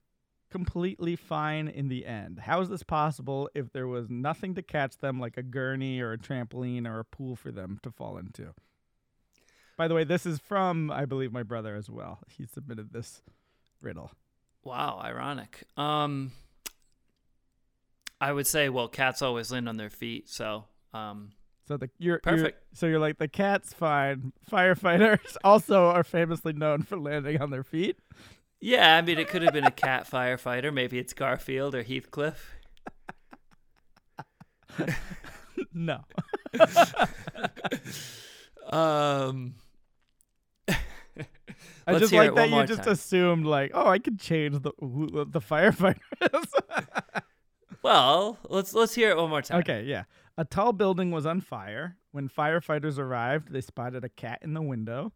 completely fine in the end. How is this possible if there was nothing to catch them, like a gurney or a trampoline or a pool for them to fall into? By the way, this is from, I believe, my brother as well. He submitted this riddle. Wow. Ironic. Um. I would say, well, cats always land on their feet, so um. So the you're you're- so you're like the cat's fine. Firefighters also are famously known for landing on their feet. Yeah, I mean, it could have been a cat firefighter. Maybe it's Garfield or Heathcliff. No. Um, I just like that you just time. assumed like, oh, I could change the the firefighter is. Well, let's let's hear it one more time. okay, yeah. A tall building was on fire. When firefighters arrived, they spotted a cat in the window.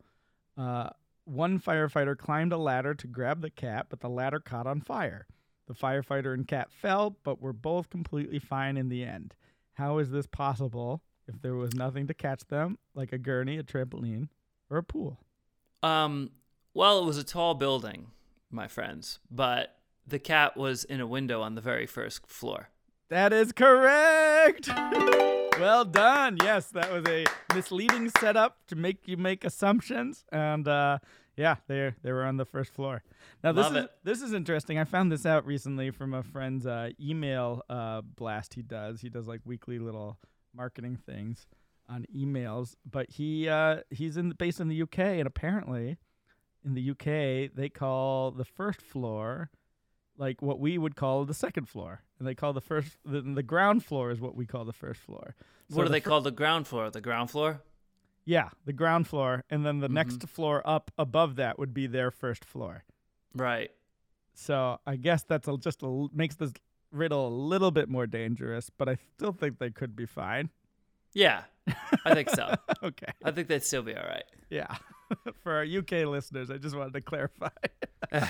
Uh, one firefighter climbed a ladder to grab the cat, but the ladder caught on fire. The firefighter and cat fell, but were both completely fine in the end. How is this possible if there was nothing to catch them, like a gurney, a trampoline, or a pool? Um, well, it was a tall building, my friends, but the cat was in a window on the very first floor. That is correct. well done. Yes, that was a misleading setup to make you make assumptions, and uh, yeah, they they were on the first floor. Now this Love is it. this is interesting. I found this out recently from a friend's uh, email uh, blast. He does he does like weekly little marketing things on emails, but he uh, he's in based in the UK, and apparently in the UK they call the first floor like what we would call the second floor, and they call the first the, the ground floor is what we call the first floor. So what do the they fir- call the ground floor? The ground floor? Yeah, the ground floor, and then the Mm-hmm. next floor up above that would be their first floor. Right. So I guess that's a, just a, makes this riddle a little bit more dangerous, but I still think they could be fine. Yeah, I think so. okay, I think they'd still be all right. yeah. For our UK listeners, I just wanted to clarify.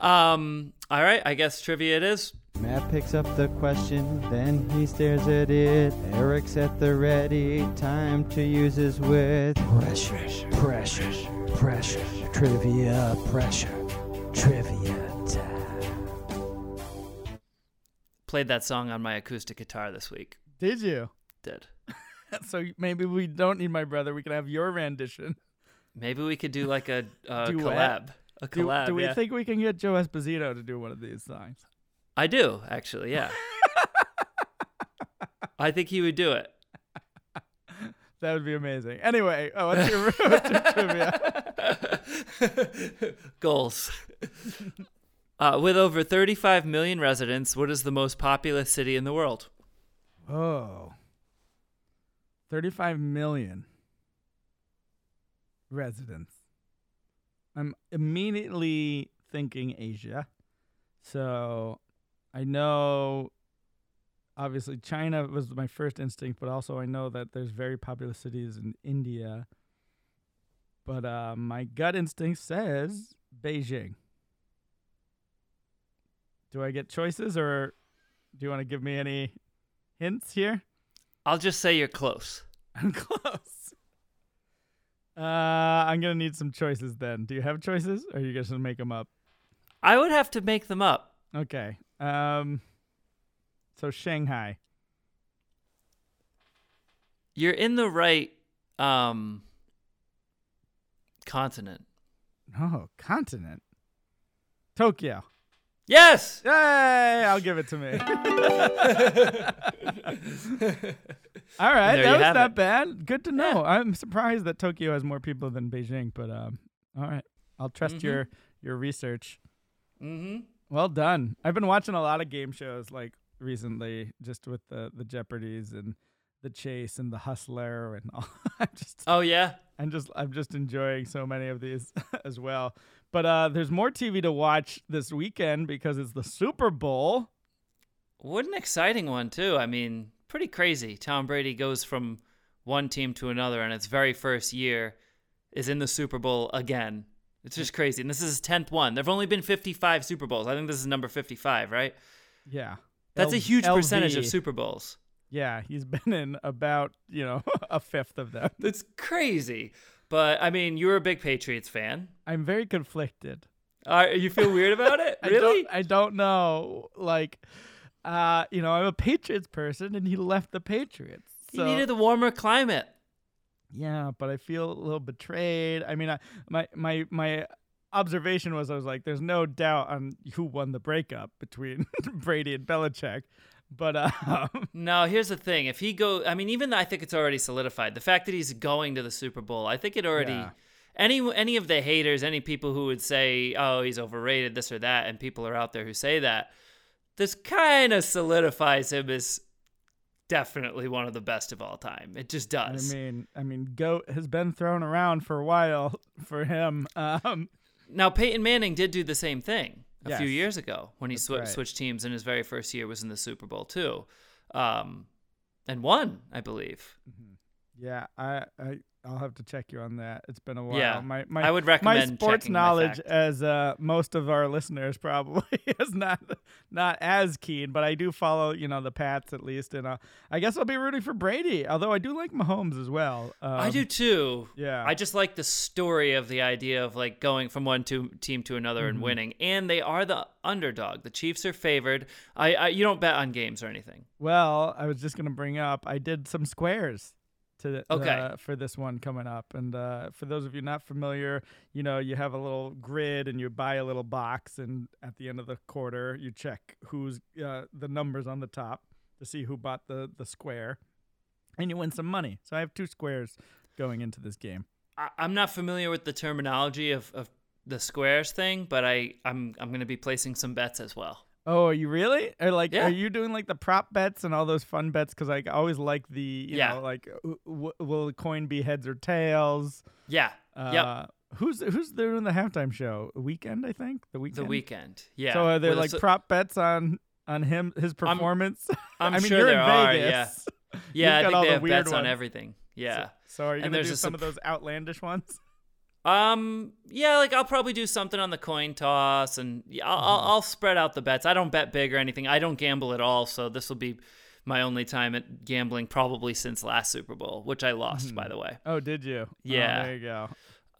Um, all right, I guess trivia it is. Mat picks up the question, then he stares at it. Eric's at the ready, time to use his wit. Pressure, pressure, pressure, trivia, pressure, trivia time. Played that song on my acoustic guitar this week. Did you? Did. So maybe we don't need my brother. We can have your rendition. Maybe we could do like a, a Duet? collab. A Do, collab. do we yeah. think we can get Joe Esposito to do one of these songs? I do actually. Yeah. I think he would do it. That would be amazing. Anyway, oh, what's your, what's your trivia? Goals. Uh, with over 35 million residents, what is the most populous city in the world? Oh. 35 million residents. I'm immediately thinking Asia. So I know obviously China was my first instinct, but also I know that there's very populous cities in India. But uh, my gut instinct says Beijing. Do I get choices or do you want to give me any hints here? I'll just say you're close. I'm close. Uh, I'm gonna need some choices then. Do you have choices, or are you just gonna make them up? I would have to make them up. Okay. Um. So Shanghai. You're in the right um continent. Oh, continent. Tokyo. Yes. Yay! I'll give it to me. All right, that was not it. bad. Good to know. I'm surprised that Tokyo has more people than Beijing, but um, all right, I'll trust Mhm. your your research. Mm-hmm. Well done. I've been watching a lot of game shows like recently, just with the the Jeopardies and the Chase and the Hustler and all. I'm just Oh yeah. I'm just I'm just enjoying so many of these as well. But uh, there's more TV to watch this weekend because it's the Super Bowl. What an exciting one too. I mean, pretty crazy. Tom Brady goes from one team to another and its very first year is in the Super Bowl again. It's just crazy. And this is his 10th one. There've only been 55 Super Bowls. I think this is number 55, right? Yeah, That's a L- huge percentage of Super Bowls. Yeah, he's been in about you know a fifth of them. That's crazy. But I mean, you're a big Patriots fan. I'm very conflicted. Uh, you feel weird about it? I Really? don't, I don't know. Like, uh, you know, I'm a Patriots person, and he left the Patriots. He needed the warmer climate. yeah, but I feel a little betrayed. I mean, I, my my my observation was I was like, there's no doubt on who won the breakup between Brady and Belichick, but um, No, here's the thing. If he go, I mean, even though I think it's already solidified. The fact that he's going to the Super Bowl, I think it already. Yeah. any any of the haters, any people who would say, "Oh, he's overrated," this or that, and people are out there who say that, this kind of solidifies him as definitely one of the best of all time. It just does. I mean, I mean, goat has been thrown around for a while for him. Um, now Peyton Manning did do the same thing a few years ago when he swi- right. switched teams, and his very first year was in the Super Bowl too, um, and won, I believe. yeah, I, I, I'll have to check you on that. It's been a while. Yeah, my, my, I would recommend my sports checking my knowledge, as uh, most of our listeners probably is not not as keen, but I do follow, you know, the Pats at least, and uh, I guess I'll be rooting for Brady. Although I do like Mahomes as well. Um, I do too. Yeah. I just like the story of the idea of like going from one to- team to another Mm-hmm. and winning, and they are the underdog. The Chiefs are favored. I, I you don't bet on games or anything. Well, I was just gonna bring up. I did some squares to Okay. uh, for this one coming up, and uh, for those of you not familiar, you know, you have a little grid and you buy a little box, and at the end of the quarter, you check who's uh, the numbers on the top to see who bought the the square, and you win some money. So I have two squares going into this game. I, I'm not familiar with the terminology of, of the squares thing, but I I'm I'm going to be placing some bets as well. Oh, are you really? Or like, Yeah. are you doing like the prop bets and all those fun bets? Because I always like the, you Yeah. know, like, w- w- will the coin be heads or tails? Yeah. Uh, yep. Who's who's doing the halftime show? Weeknd, I think. The Weeknd. The Weeknd. Yeah. So are there Well, like so- prop bets on on him his performance? I'm I mean, sure you're there in are, Vegas. Yeah, I got think all they the have weird bets on everything. Yeah. So, so are you And gonna do some of those outlandish ones? Um. Yeah, like I'll probably do something on the coin toss, and yeah, I'll, Mm-hmm. I'll, I'll spread out the bets. I don't bet big or anything. I don't gamble at all, so this will be my only time at gambling probably since last Super Bowl, which I lost, by the way. Oh, did you? Oh, Yeah. there you go.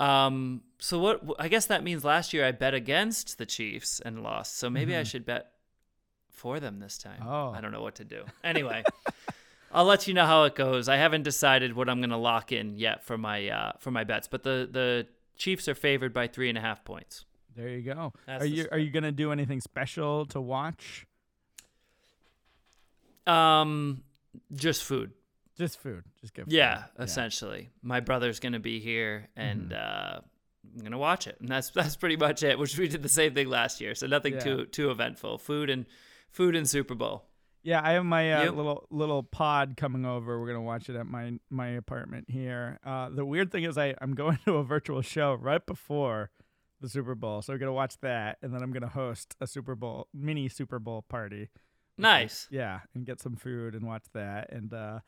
Um. So what? I guess that means last year I bet against the Chiefs and lost. So maybe I should bet for them this time. Mm-hmm. Oh. I don't know what to do. Anyway. I'll let you know how it goes. I haven't decided what I'm gonna lock in yet for my uh, for my bets, but the the Chiefs are favored by three and a half points. There you go. That's are you are you gonna do anything special to watch? Um, just food. Just food. Just get. Food. Yeah, essentially. My brother's gonna be here, and Mm-hmm. uh, I'm gonna watch it, and that's that's pretty much it. Which we did the same thing last year, so nothing Yeah. too too eventful. Food and food and Super Bowl. Yeah, I have my uh, You? little little pod coming over. We're gonna watch it at my my apartment here. Uh, the weird thing is, I I'm going to a virtual show right before the Super Bowl, so we're gonna watch that, and then I'm gonna host a Super Bowl mini Super Bowl party. Nice. Yeah, and get some food and watch that, and uh,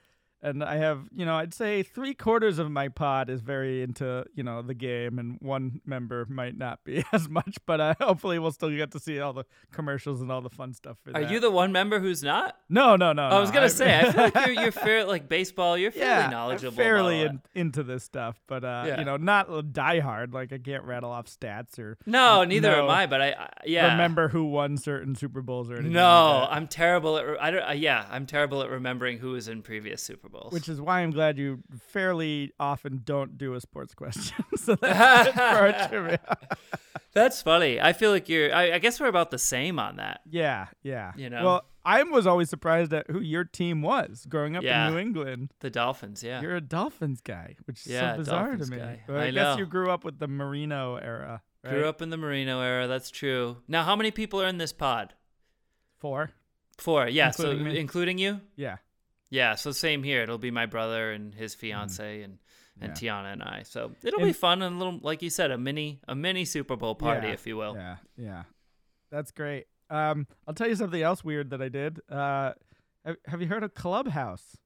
and I have you know I'd say three quarters of my pod is very into you know the game, and one member might not be as much, but uh, hopefully we'll still get to see all the commercials and all the fun stuff. For Are that. you the one member who's not? No, no, no. I was no, gonna I'm- say, I feel like you're you're fair like baseball. You're fairly yeah, I'm knowledgeable. fairly in, into this stuff, but uh, Yeah. you know, not diehard. Like I can't rattle off stats or No, neither No. am I. But I, I yeah. remember who won certain Super Bowls or anything. No, like that. I'm terrible at. re- I don't. Uh, yeah, I'm terrible at remembering who was in previous Super Which is why I'm glad you fairly often don't do a sports question. so that's good for our trivia. That's funny. I feel like you're. I, I guess we're about the same on that. Yeah, yeah. You know? Well, I was always surprised at who your team was growing up Yeah. in New England. The Dolphins, yeah. You're a Dolphins guy, which is Yeah, so bizarre Dolphins to me. guy. But I I, guess you grew up with the Marino era. Right? Grew up in the Marino era. That's true. Now, how many people are in this pod? four. Four. Yeah. Including so me. including you. Yeah. Yeah. So same here. It'll be my brother and his fiance and and Mm-hmm. Yeah. Tiana and I. So it'll And- be fun and a little, like you said, a mini a mini Super Bowl party, Yeah, if you will. Yeah, yeah. That's great. Um, I'll tell you something else weird that I did. Uh, have, have you heard of Clubhouse?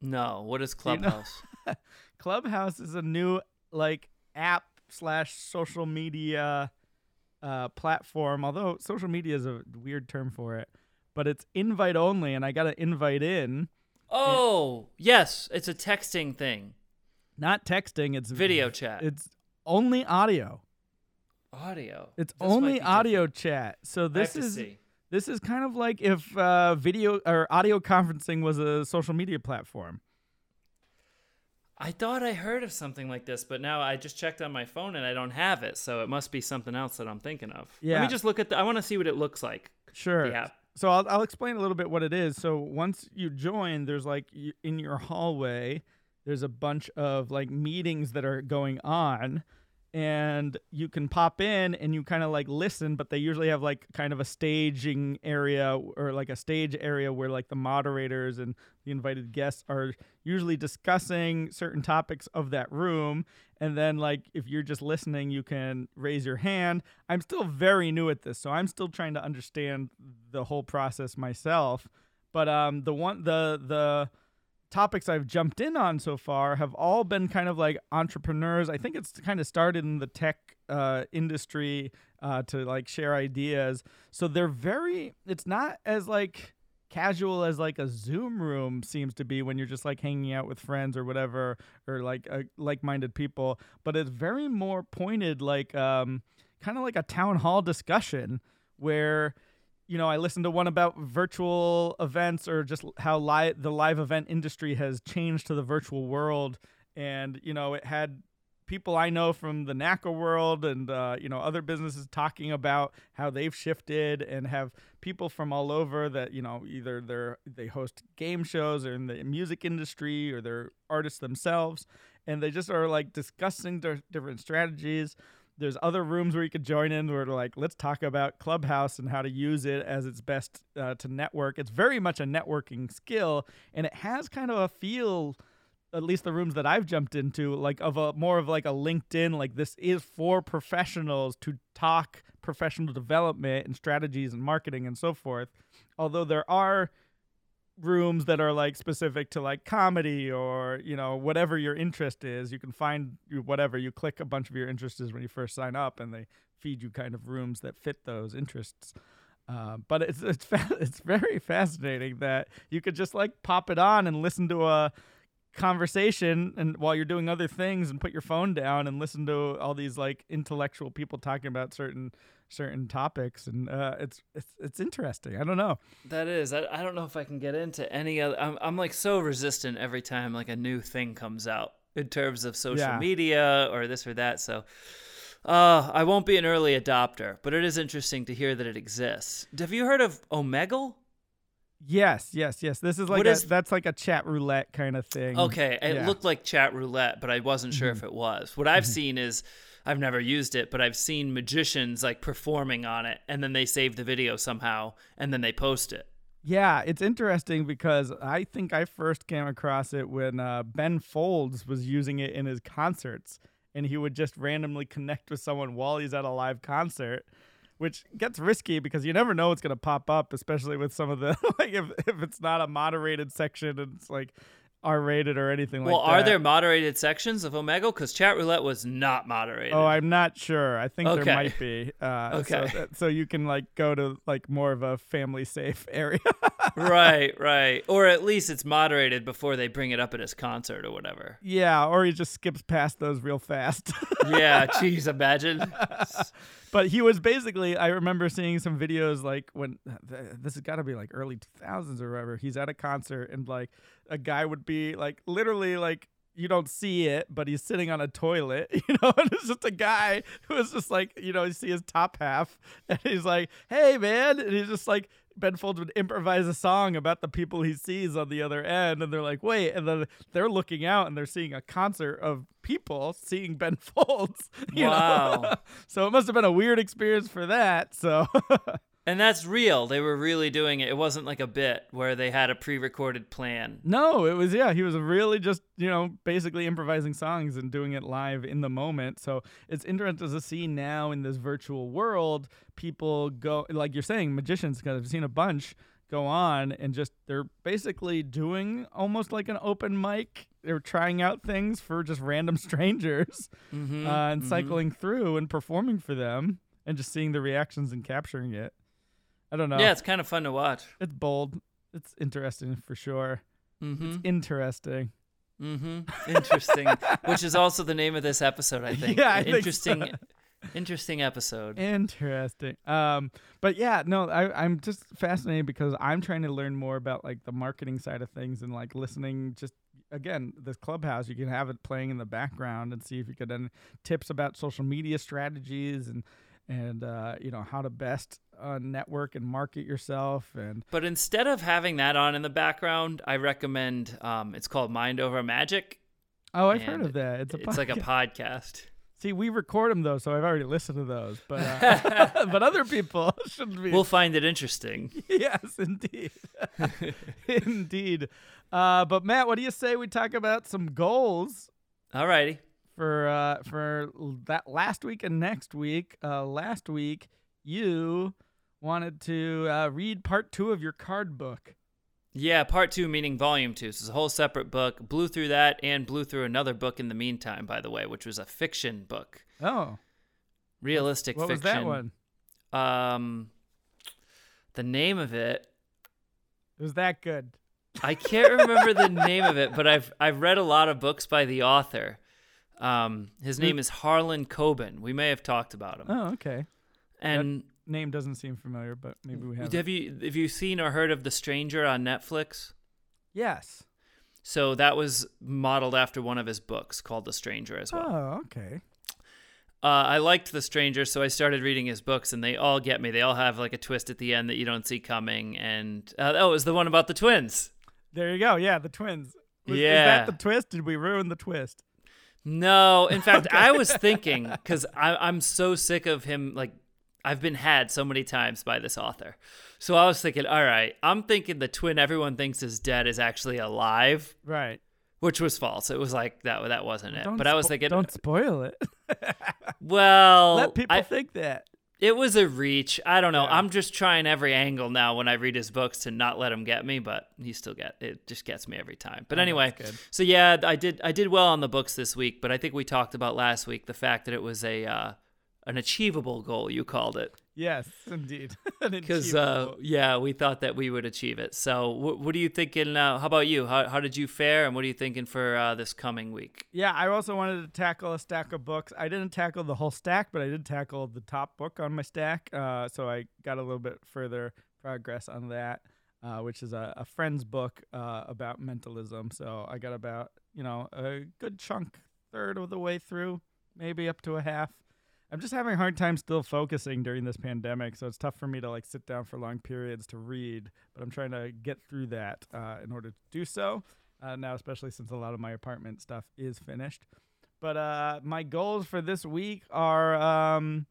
No. What is Do you know- Clubhouse? Clubhouse is a new like app slash social media uh, platform. Although social media is a weird term for it, but it's invite only, and I got to invite in. oh, yes. It's a texting thing. Not texting. It's Video chat. It's only audio. Audio. It's This only audio different. chat. So this is this is kind of like if uh, video or audio conferencing was a social media platform. I thought I heard of something like this, but now I just checked on my phone and I don't have it, so it must be something else that I'm thinking of. Yeah. Let me just look at the. I want to see what it looks like. Sure. App. So I'll, I'll explain a little bit what it is. So once you join, there's like in your hallway, there's a bunch of like meetings that are going on and you can pop in and you kind of like listen but they usually have like kind of a staging area or like a stage area where like the moderators and the invited guests are usually discussing certain topics of that room and then like if you're just listening you can raise your hand i'm still very new at this so i'm still trying to understand the whole process myself but um the one the the topics I've jumped in on so far have all been kind of like entrepreneurs. I think it's kind of started in the tech uh, industry uh, to like share ideas. So they're very, it's not as like casual as like a Zoom room seems to be when you're just like hanging out with friends or whatever, or like uh, like minded people, but it's very more pointed, like um, kind of like a town hall discussion where you know, I listened to one about virtual events or just how li- the live event industry has changed to the virtual world. And, you know, it had people I know from the NACA world and, uh, you know, other businesses talking about how they've shifted and have people from all over that, you know, either they're, they host game shows or in the music industry or they're artists themselves. And they just are like discussing different strategies there's other rooms where you could join in where like let's talk about clubhouse and how to use it as its best uh, to network it's very much a networking skill and it has kind of a feel at least the rooms that i've jumped into like of a more of like a linkedin like this is for professionals to talk professional development and strategies and marketing and so forth. Although there are rooms that are like specific to like comedy or you know whatever your interest is you can find whatever you click a bunch of your interests when you first sign up and they feed you kind of rooms that fit those interests. Uh, but it's it's fa- it's very fascinating that you could just like pop it on and listen to a conversation and while you're doing other things and put your phone down and listen to all these like intellectual people talking about certain certain topics and uh, it's it's it's interesting i don't know That is. I, I don't know if I can get into any other. I'm, I'm like so resistant every time like a new thing comes out in terms of social Yeah. media or this or that. So uh, I won't be an early adopter, but it is interesting to hear that it exists. Have you heard of Omegle? Yes, yes, yes. This is like a, is- that's like a chat roulette kind of thing. Okay, it Yeah. looked like chat roulette, but I wasn't sure if it was. What I've seen is I've never used it, but I've seen magicians like performing on it and then they save the video somehow and then they post it. Yeah, it's interesting because I think I first came across it when uh, Ben Folds was using it in his concerts, and he would just randomly connect with someone while he's at a live concert, which gets risky because you never know what's gonna pop up, especially with some of the like if if it's not a moderated section and it's like R rated or anything well, like that. Well, are there moderated sections of Omegle? Because chat roulette was not moderated. Oh, I'm not sure. I think Okay. there might be. Uh, Okay. So, that, so you can like go to like more of a family safe area. Right, right. Or at least it's moderated before they bring it up at his concert or whatever. yeah, or he just skips past those real fast. Yeah, geez, imagine. but he was basically. I remember seeing some videos like when this has got to be like early 2000s or whatever. He's at a concert and like a guy would be like literally like. You don't see it, but he's sitting on a toilet, you know, and it's just a guy who is just like, you know, you see his top half, and he's like, "Hey, man," and he's just like, Ben Folds would improvise a song about the people he sees on the other end, and they're like, "Wait!" And then they're looking out and they're seeing a concert of people seeing Ben Folds. you know? Wow. so it must have been a weird experience for that. So And that's real. They were really doing it. It wasn't like a bit where they had a pre-recorded plan. no, it was yeah, he was really just you know basically improvising songs and doing it live in the moment. So it's interesting to see now in this virtual world, people go like you're saying, magicians. Because I've seen a bunch go on and just they're basically doing almost like an open mic. They're trying out things for just random strangers Mm-hmm. uh, and cycling through and performing for them and just seeing the reactions and capturing it. I don't know. Yeah, it's kind of fun to watch. It's bold. It's interesting for sure. Mm-hmm. Interesting. Mm-hmm. Interesting. Which is also the name of this episode, I think. Yeah, I think interesting. so. Interesting episode. Interesting. Um, but yeah, no, I, I'm just fascinated because I'm trying to learn more about like the marketing side of things and like listening. Just again, this clubhouse, you can have it playing in the background and see if you could any tips about social media strategies and and uh, you know how to best uh, network and market yourself and But instead of having that on in the background, I recommend um, it's called Mind Over Magic. Oh, I've heard of that. It's a It's like a podcast. podcast. See, we record them though, so I've already listened to those. But uh, but other people shouldn't be. We'll find it interesting. yes, indeed, indeed. Uh, but Mat, what do you say we talk about some goals Alrighty. for uh, for that last week and next week? Uh, last week you wanted to uh, read part two of your card book. Yeah, part two meaning volume two. So it's a whole separate book. Blew through that and blew through another book in the meantime, by the way, which was a fiction book. Oh, Realistic what was fiction. that one? Um the name of it It was that good. I can't remember the name of it, but I've I've read a lot of books by the author. Um, his name is Harlan Coben. We may have talked about him. Oh, okay. And Name doesn't seem familiar, but maybe we have. have you have you seen or heard of The Stranger on Netflix? Yes. So that was modeled after one of his books called The Stranger as well. Oh, okay. Uh, I liked The Stranger, so I started reading his books, and they all get me. They all have like a twist at the end that you don't see coming. And uh, oh, it was the one about the twins. There you go. Yeah, the twins. Was, Is that the twist? Did we ruin the twist? No, in fact, I was thinking because I'm so sick of him. Like, I've been had so many times by this author. So I was thinking, all right, I'm thinking the twin everyone thinks is dead is actually alive, Right. which was false. It was like that. That wasn't it. Don't But I was spo- thinking, Don't spoil it. well, Let people I- think that. it was a reach. I don't know. Yeah. I'm just trying every angle now when I read his books to not let him get me, but he still get it. Just gets me every time. But Oh, anyway, so yeah, I did. I did well on the books this week, but I think we talked about last week the fact that it was a uh, an achievable goal. You called it Yes, indeed. Because uh, yeah, we thought that we would achieve it. So what, what are you thinking? Uh, how about you? How how did you fare, and what are you thinking for uh, this coming week? yeah, I also wanted to tackle a stack of books. I didn't tackle the whole stack, but I did tackle the top book on my stack. Uh, so I got a little bit further progress on that, uh, which is a, a friend's book uh, about mentalism. So I got about you know a good chunk, third of the way through, maybe up to a half. I'm just having a hard time still focusing during this pandemic, so it's tough for me to like sit down for long periods to read. But I'm trying to get through that uh, in order to do so uh, now, especially since a lot of my apartment stuff is finished. But uh, my goals for this week are um,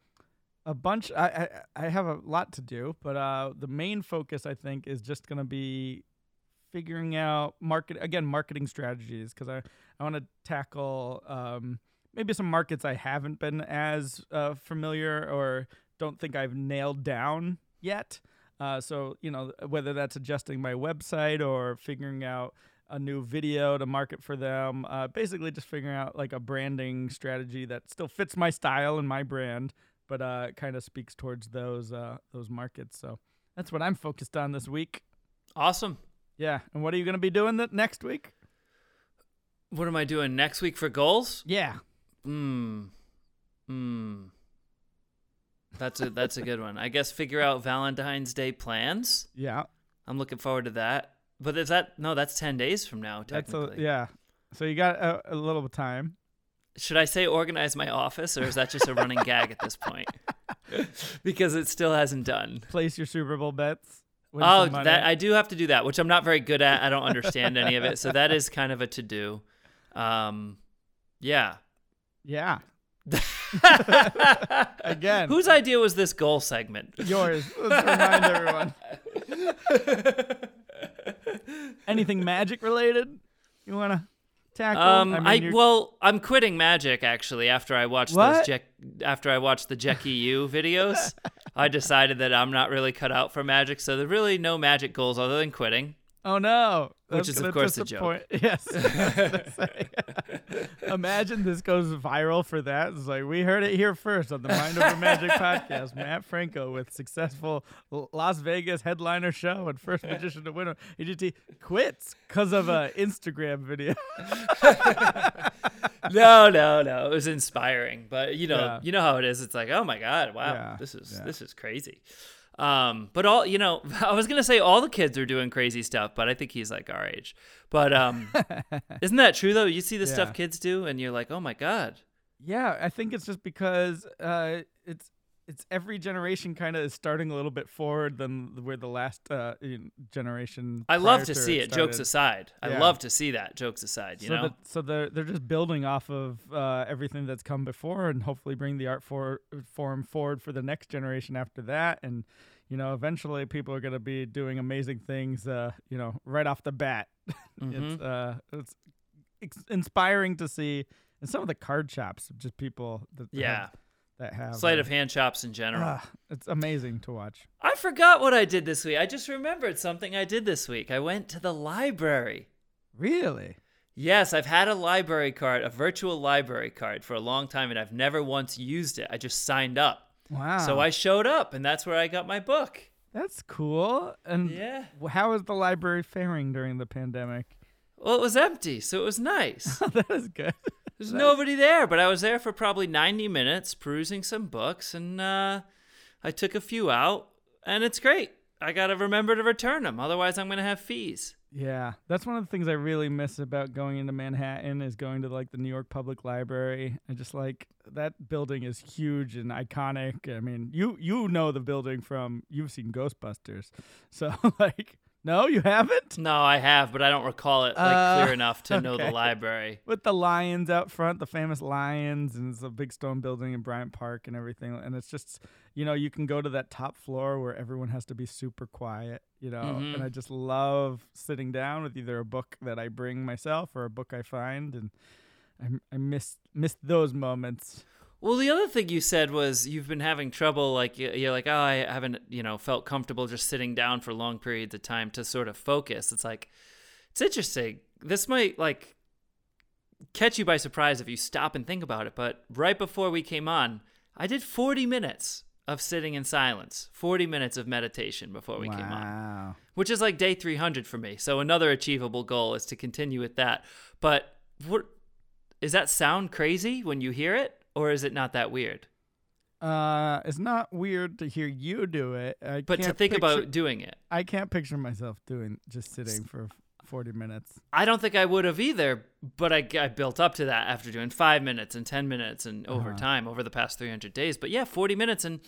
a bunch. I, I I have a lot to do, but uh, the main focus I think is just gonna be figuring out market again marketing strategies because I I want to tackle um, maybe some markets I haven't been as uh, familiar or don't think I've nailed down yet. Uh, so you know whether that's adjusting my website or figuring out a new video to market for them. Uh, basically, just figuring out like a branding strategy that still fits my style and my brand, but uh, kind of speaks towards those uh, those markets. So that's what I'm focused on this week. Awesome. Yeah, and what are you going to be doing that next week? What am I doing next week for goals? Yeah, Hmm. Hmm. That's a that's a good one. I guess figure out Valentine's Day plans. yeah, I'm looking forward to that. But is that no? That's ten days from now. that's a, yeah. So you got a, a little time. Should I say organize my office, or is that just a running gag at this point? because it still hasn't done. Place your Super Bowl bets. Oh, that I do have to do that, which I'm not very good at. I don't understand any of it, so that is kind of a to do. Um, yeah. Yeah. Again. whose idea was this goal segment? Yours. Let's remind everyone. Anything magic related? You want to tackle? Um, I, mean, you're- well, I'm quitting Magic actually. After I watched What? those Jack, after I watched the Jeki Yoo videos, I decided that I'm not really cut out for Magic. So there's really no Magic goals other than quitting. Oh no, Which is, of course, a joke. Yes. I was gonna say. Imagine this goes viral for that. It's like we heard it here first on the Mind Over Magic podcast. Mat Franco with successful Las Vegas headliner show and first magician to win. He quits because of a Instagram video. no, no, no. It was inspiring, but you know, Yeah. you know how it is. It's like, oh my god, wow, Yeah, this is yeah. this is crazy. Um, but all you know, I was gonna say all the kids are doing crazy stuff, but I think he's like our age. But um, isn't that true though? You see the Yeah. stuff kids do, and you're like, oh my god. Yeah, I think it's just because uh, it's it's every generation kind of is starting a little bit forward than where the last uh, generation. I love to see it. Jokes started. aside, I love to see that. Jokes aside, you so know. that- so they're they're just building off of uh, everything that's come before, and hopefully bring the art for, form forward for the next generation after that. And you know, eventually, people are going to be doing amazing things. Uh, you know, right off the bat, Mhm. it's uh, it's inspiring to see. And some of the card shops, just people that Yeah. have, that have Sleight uh, of hand chops in general. ah, it's amazing to watch. I forgot what I did this week. I just remembered something I did this week. I went to the library. Really? Yes, I've had a library card, a virtual library card for a long time, and I've never once used it. I just signed up. Wow. So I showed up, and that's where I got my book. That's cool. And Yeah. how is the library faring during the pandemic? Well, it was empty, so it was nice. that is good. There's nobody there, but I was there for probably 90 minutes perusing some books, and uh, I took a few out, and it's great. I got to remember to return them, otherwise, I'm going to have fees. Yeah, that's one of the things I really miss about going into Manhattan is going to like the New York Public Library. I just like that building is huge and iconic. I mean, you you know the building from you've seen Ghostbusters, so like no, you haven't. No, I have, but I don't recall it like Uh, clear enough to know the library. With the lions out front, the famous lions, and it's a big stone building in Bryant Park and everything. And it's just, you know, you can go to that top floor where everyone has to be super quiet, you know. Mhm. And I just love sitting down with either a book that I bring myself or a book I find, and I, I miss miss those moments. Well, the other thing you said was you've been having trouble, like you're like, oh, I haven't, you know, felt comfortable just sitting down for long periods of time to sort of focus. It's like, it's interesting. This might like catch you by surprise if you stop and think about it. But right before we came on, I did 40 minutes of sitting in silence, 40 minutes of meditation before we came on which is like day 300 for me. So another achievable goal is to continue with that. But what does that sound crazy when you hear it, or is it not that weird? Uh, it's not weird to hear you do it. I But to think picture- about doing it, I can't picture myself doing just sitting for forty minutes. I don't think I would have either. But I, I built up to that after doing five minutes and 10 minutes and over Uh-huh. time over the past 300 days. But yeah, 40 minutes and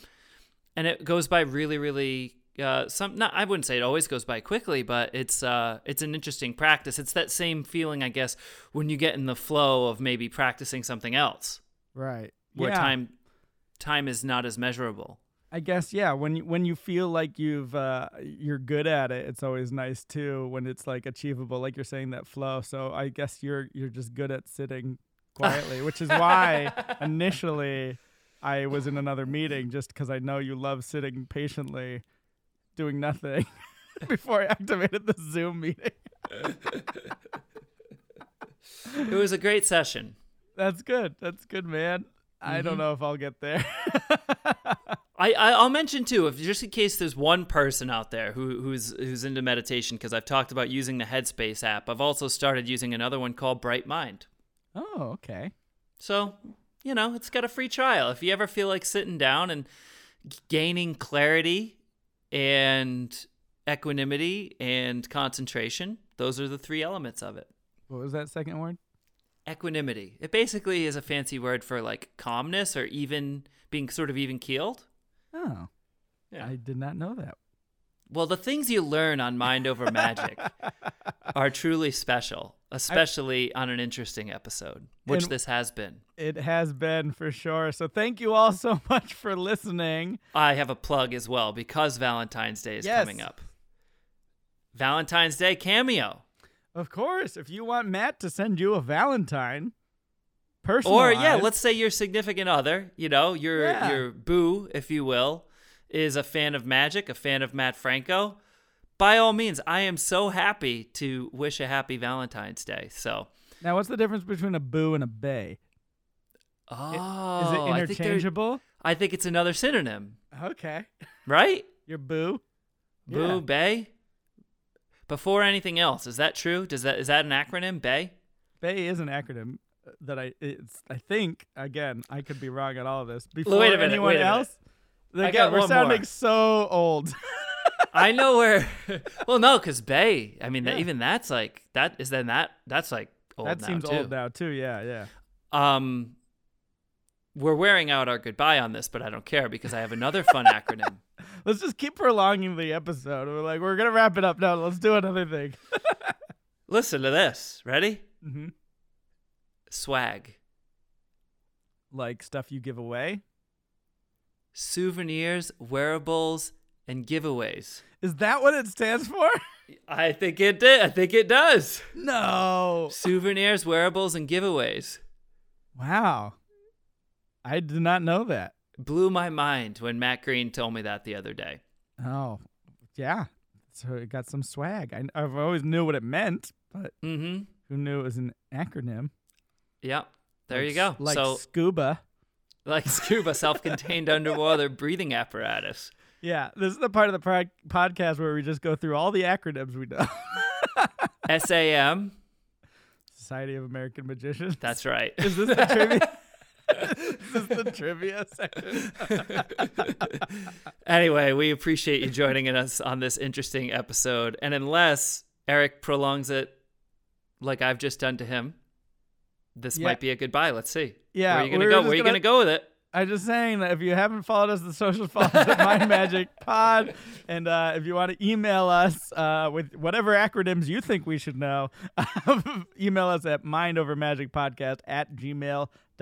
and it goes by really, really. Uh, some not I wouldn't say it always goes by quickly, but it's uh it's an interesting practice. It's that same feeling, I guess, when you get in the flow of maybe practicing something else. Right. where yeah. time time is not as measurable. I guess yeah. When you when you feel like you've uh, you're good at it, it's always nice too. When it's like achievable, like you're saying that flow. So I guess you're you're just good at sitting quietly, which is why initially I was in another meeting just because I know you love sitting patiently, doing nothing. Before I activated the Zoom meeting. It was a great session. That's good. That's good, man. I don't Mhm. know if I'll get there. I, I I'll mention too, if just in case there's one person out there who who's who's into meditation, because I've talked about using the Headspace app. I've also started using another one called Bright Mind. oh, okay. So you know, it's got a free trial. If you ever feel like sitting down and gaining clarity and equanimity and concentration, those are the three elements of it. What was that second word? Equanimity. It basically is a fancy word for like calmness or even being sort of even keeled. Oh, Yeah. I did not know that. Well, the things you learn on Mind Over Magic are truly special, especially on an interesting episode, which this has been. It has been for sure. So thank you all so much for listening. I have a plug as well because Valentine's Day is Yes. coming up. Valentine's Day cameo. Of course, if you want Mat to send you a Valentine, personal, Or yeah, let's say your significant other, you know, your Yeah. your boo, if you will, is a fan of magic, a fan of Mat Franco. By all means, I am so happy to wish a happy Valentine's Day. So, Now, what's the difference between a boo and a bay? oh, Is it I think interchangeable? I think it's another synonym, Okay, right? your boo. Boo, Yeah. bay. Before anything else, is that true? Does that is that an acronym? Bay. Bay is an acronym that I it's I think again I could be wrong at all of this. Before wait a minute, anyone wait a minute. else, I again we're sounding more. so old. I know where. well, no, because Bay. I mean, that, Yeah. even that's like that is then that that's like old that seems too. old now too. Yeah, yeah. Um, we're wearing out our goodbye on this, but I don't care because I have another fun acronym. Let's just keep prolonging the episode. We're like, we're gonna wrap it up now. Let's do another thing. Listen to this. Ready? hmm Swag. Like stuff you give away. Souvenirs, wearables, and giveaways. Is that what it stands for? I think it did. I think it does. no. Souvenirs, wearables, and giveaways. Wow. I did not know that. Blew my mind when Matt Green told me that the other day. Oh, yeah. So it got some swag. I, I've always knew what it meant, but Mm-hmm. who knew it was an acronym? Yep. There Like you go. Like so, scuba. like scuba, self-contained underwater breathing apparatus. Yeah, this is the part of the pro- podcast where we just go through all the acronyms we know. SAM. Society of American Magicians. That's right. Is this the trivia? Is the trivia section? anyway, we appreciate you joining us on this interesting episode. And unless Eric prolongs it like I've just done to him, this Yeah. might be a goodbye. Let's see. Yeah, Where are you gonna were go? Where are you gonna- gonna go with it? I'm just saying that if you haven't followed us, the social follow us at Mind Magic Pod, and uh, if you want to email us uh, with whatever acronyms you think we should know, email us at mindovermagicpodcast at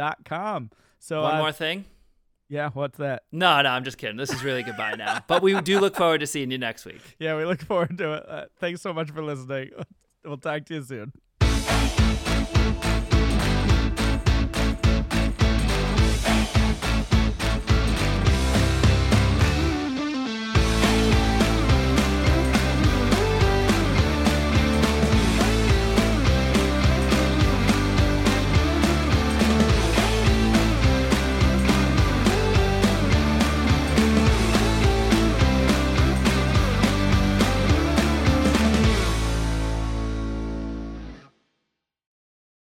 gmail.com. So One uh, more thing. yeah, what's that? No, no, I'm just kidding. This is really goodbye now. But we do look forward to seeing you next week. Yeah, we look forward to it. Uh, thanks so much for listening. We'll talk to you soon.